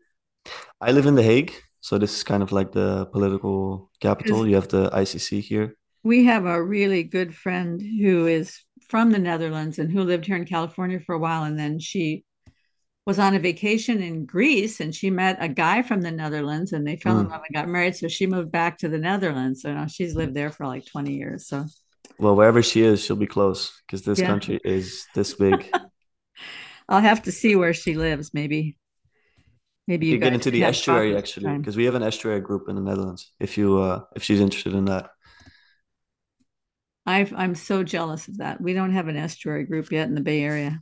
I live in The Hague, so this is kind of like the political capital. You have the ICC here. We have a really good friend who is from the Netherlands and who lived here in California for a while. And then she was on a vacation in Greece and she met a guy from the Netherlands and they fell in Mm. love and got married. So she moved back to the Netherlands. So now she's lived there for like 20 years. So Well, wherever she is, she'll be close because this Yeah. country is this big. I'll have to see where she lives. Maybe, maybe you you get into the estuary actually because we have an estuary group in the Netherlands. If you uh if she's interested in that, I've, I'm so jealous of that. We don't have an estuary group yet in the Bay Area.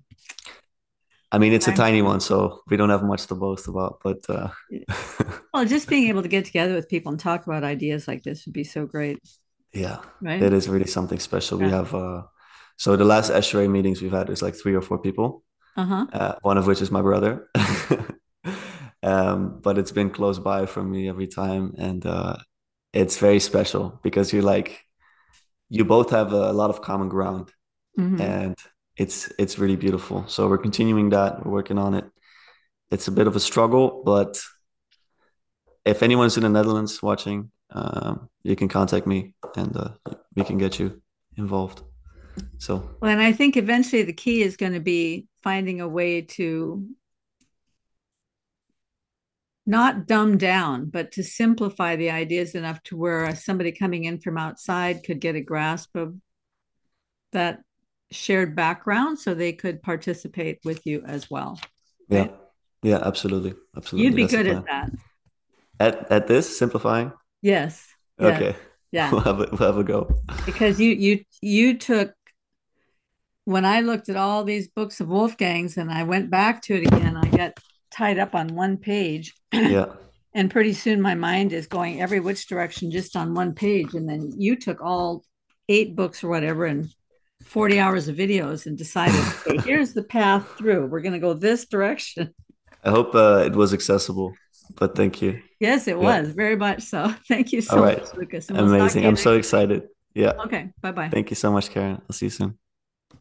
I mean it's a I'm- tiny one, so we don't have much to boast about. But uh, Well, just being able to get together with people and talk about ideas like this would be so great, yeah, right? it is really something special. We have uh, so the last estuary meetings we've had is like three or four people, Uh-huh. uh, one of which is my brother. um, but it's been close by for me every time, and uh, it's very special because you're like you both have a lot of common ground. Mhm. and it's it's really beautiful. So we're continuing that. We're working on it. It's a bit of a struggle, but if anyone's in the Netherlands watching, um, you can contact me and uh, we can get you involved. So Well, and I think eventually the key is going to be finding a way to not dumb down, but to simplify the ideas enough to where somebody coming in from outside could get a grasp of that shared background so they could participate with you as well. yeah, Right. yeah, absolutely, absolutely. You'd be That's good at that. At at this simplifying. Yes. Yeah. Okay, Yeah. we'll have a, we'll have a go. because you you you took when I looked at all these books of Wolfgang's and I went back to it again, I got tied up on one page. Yeah, And pretty soon my mind is going every which direction just on one page. And then you took all eight books or whatever and 40 hours of videos and decided, okay, here's the path through. We're going to go this direction. I hope uh, it was accessible. But thank you. Yes, it Yeah. was very much so. Thank you so right. much, Lucas. We'll Amazing. I'm so excited. Yeah. Okay. Bye bye. Thank you so much, Karen. I'll see you soon.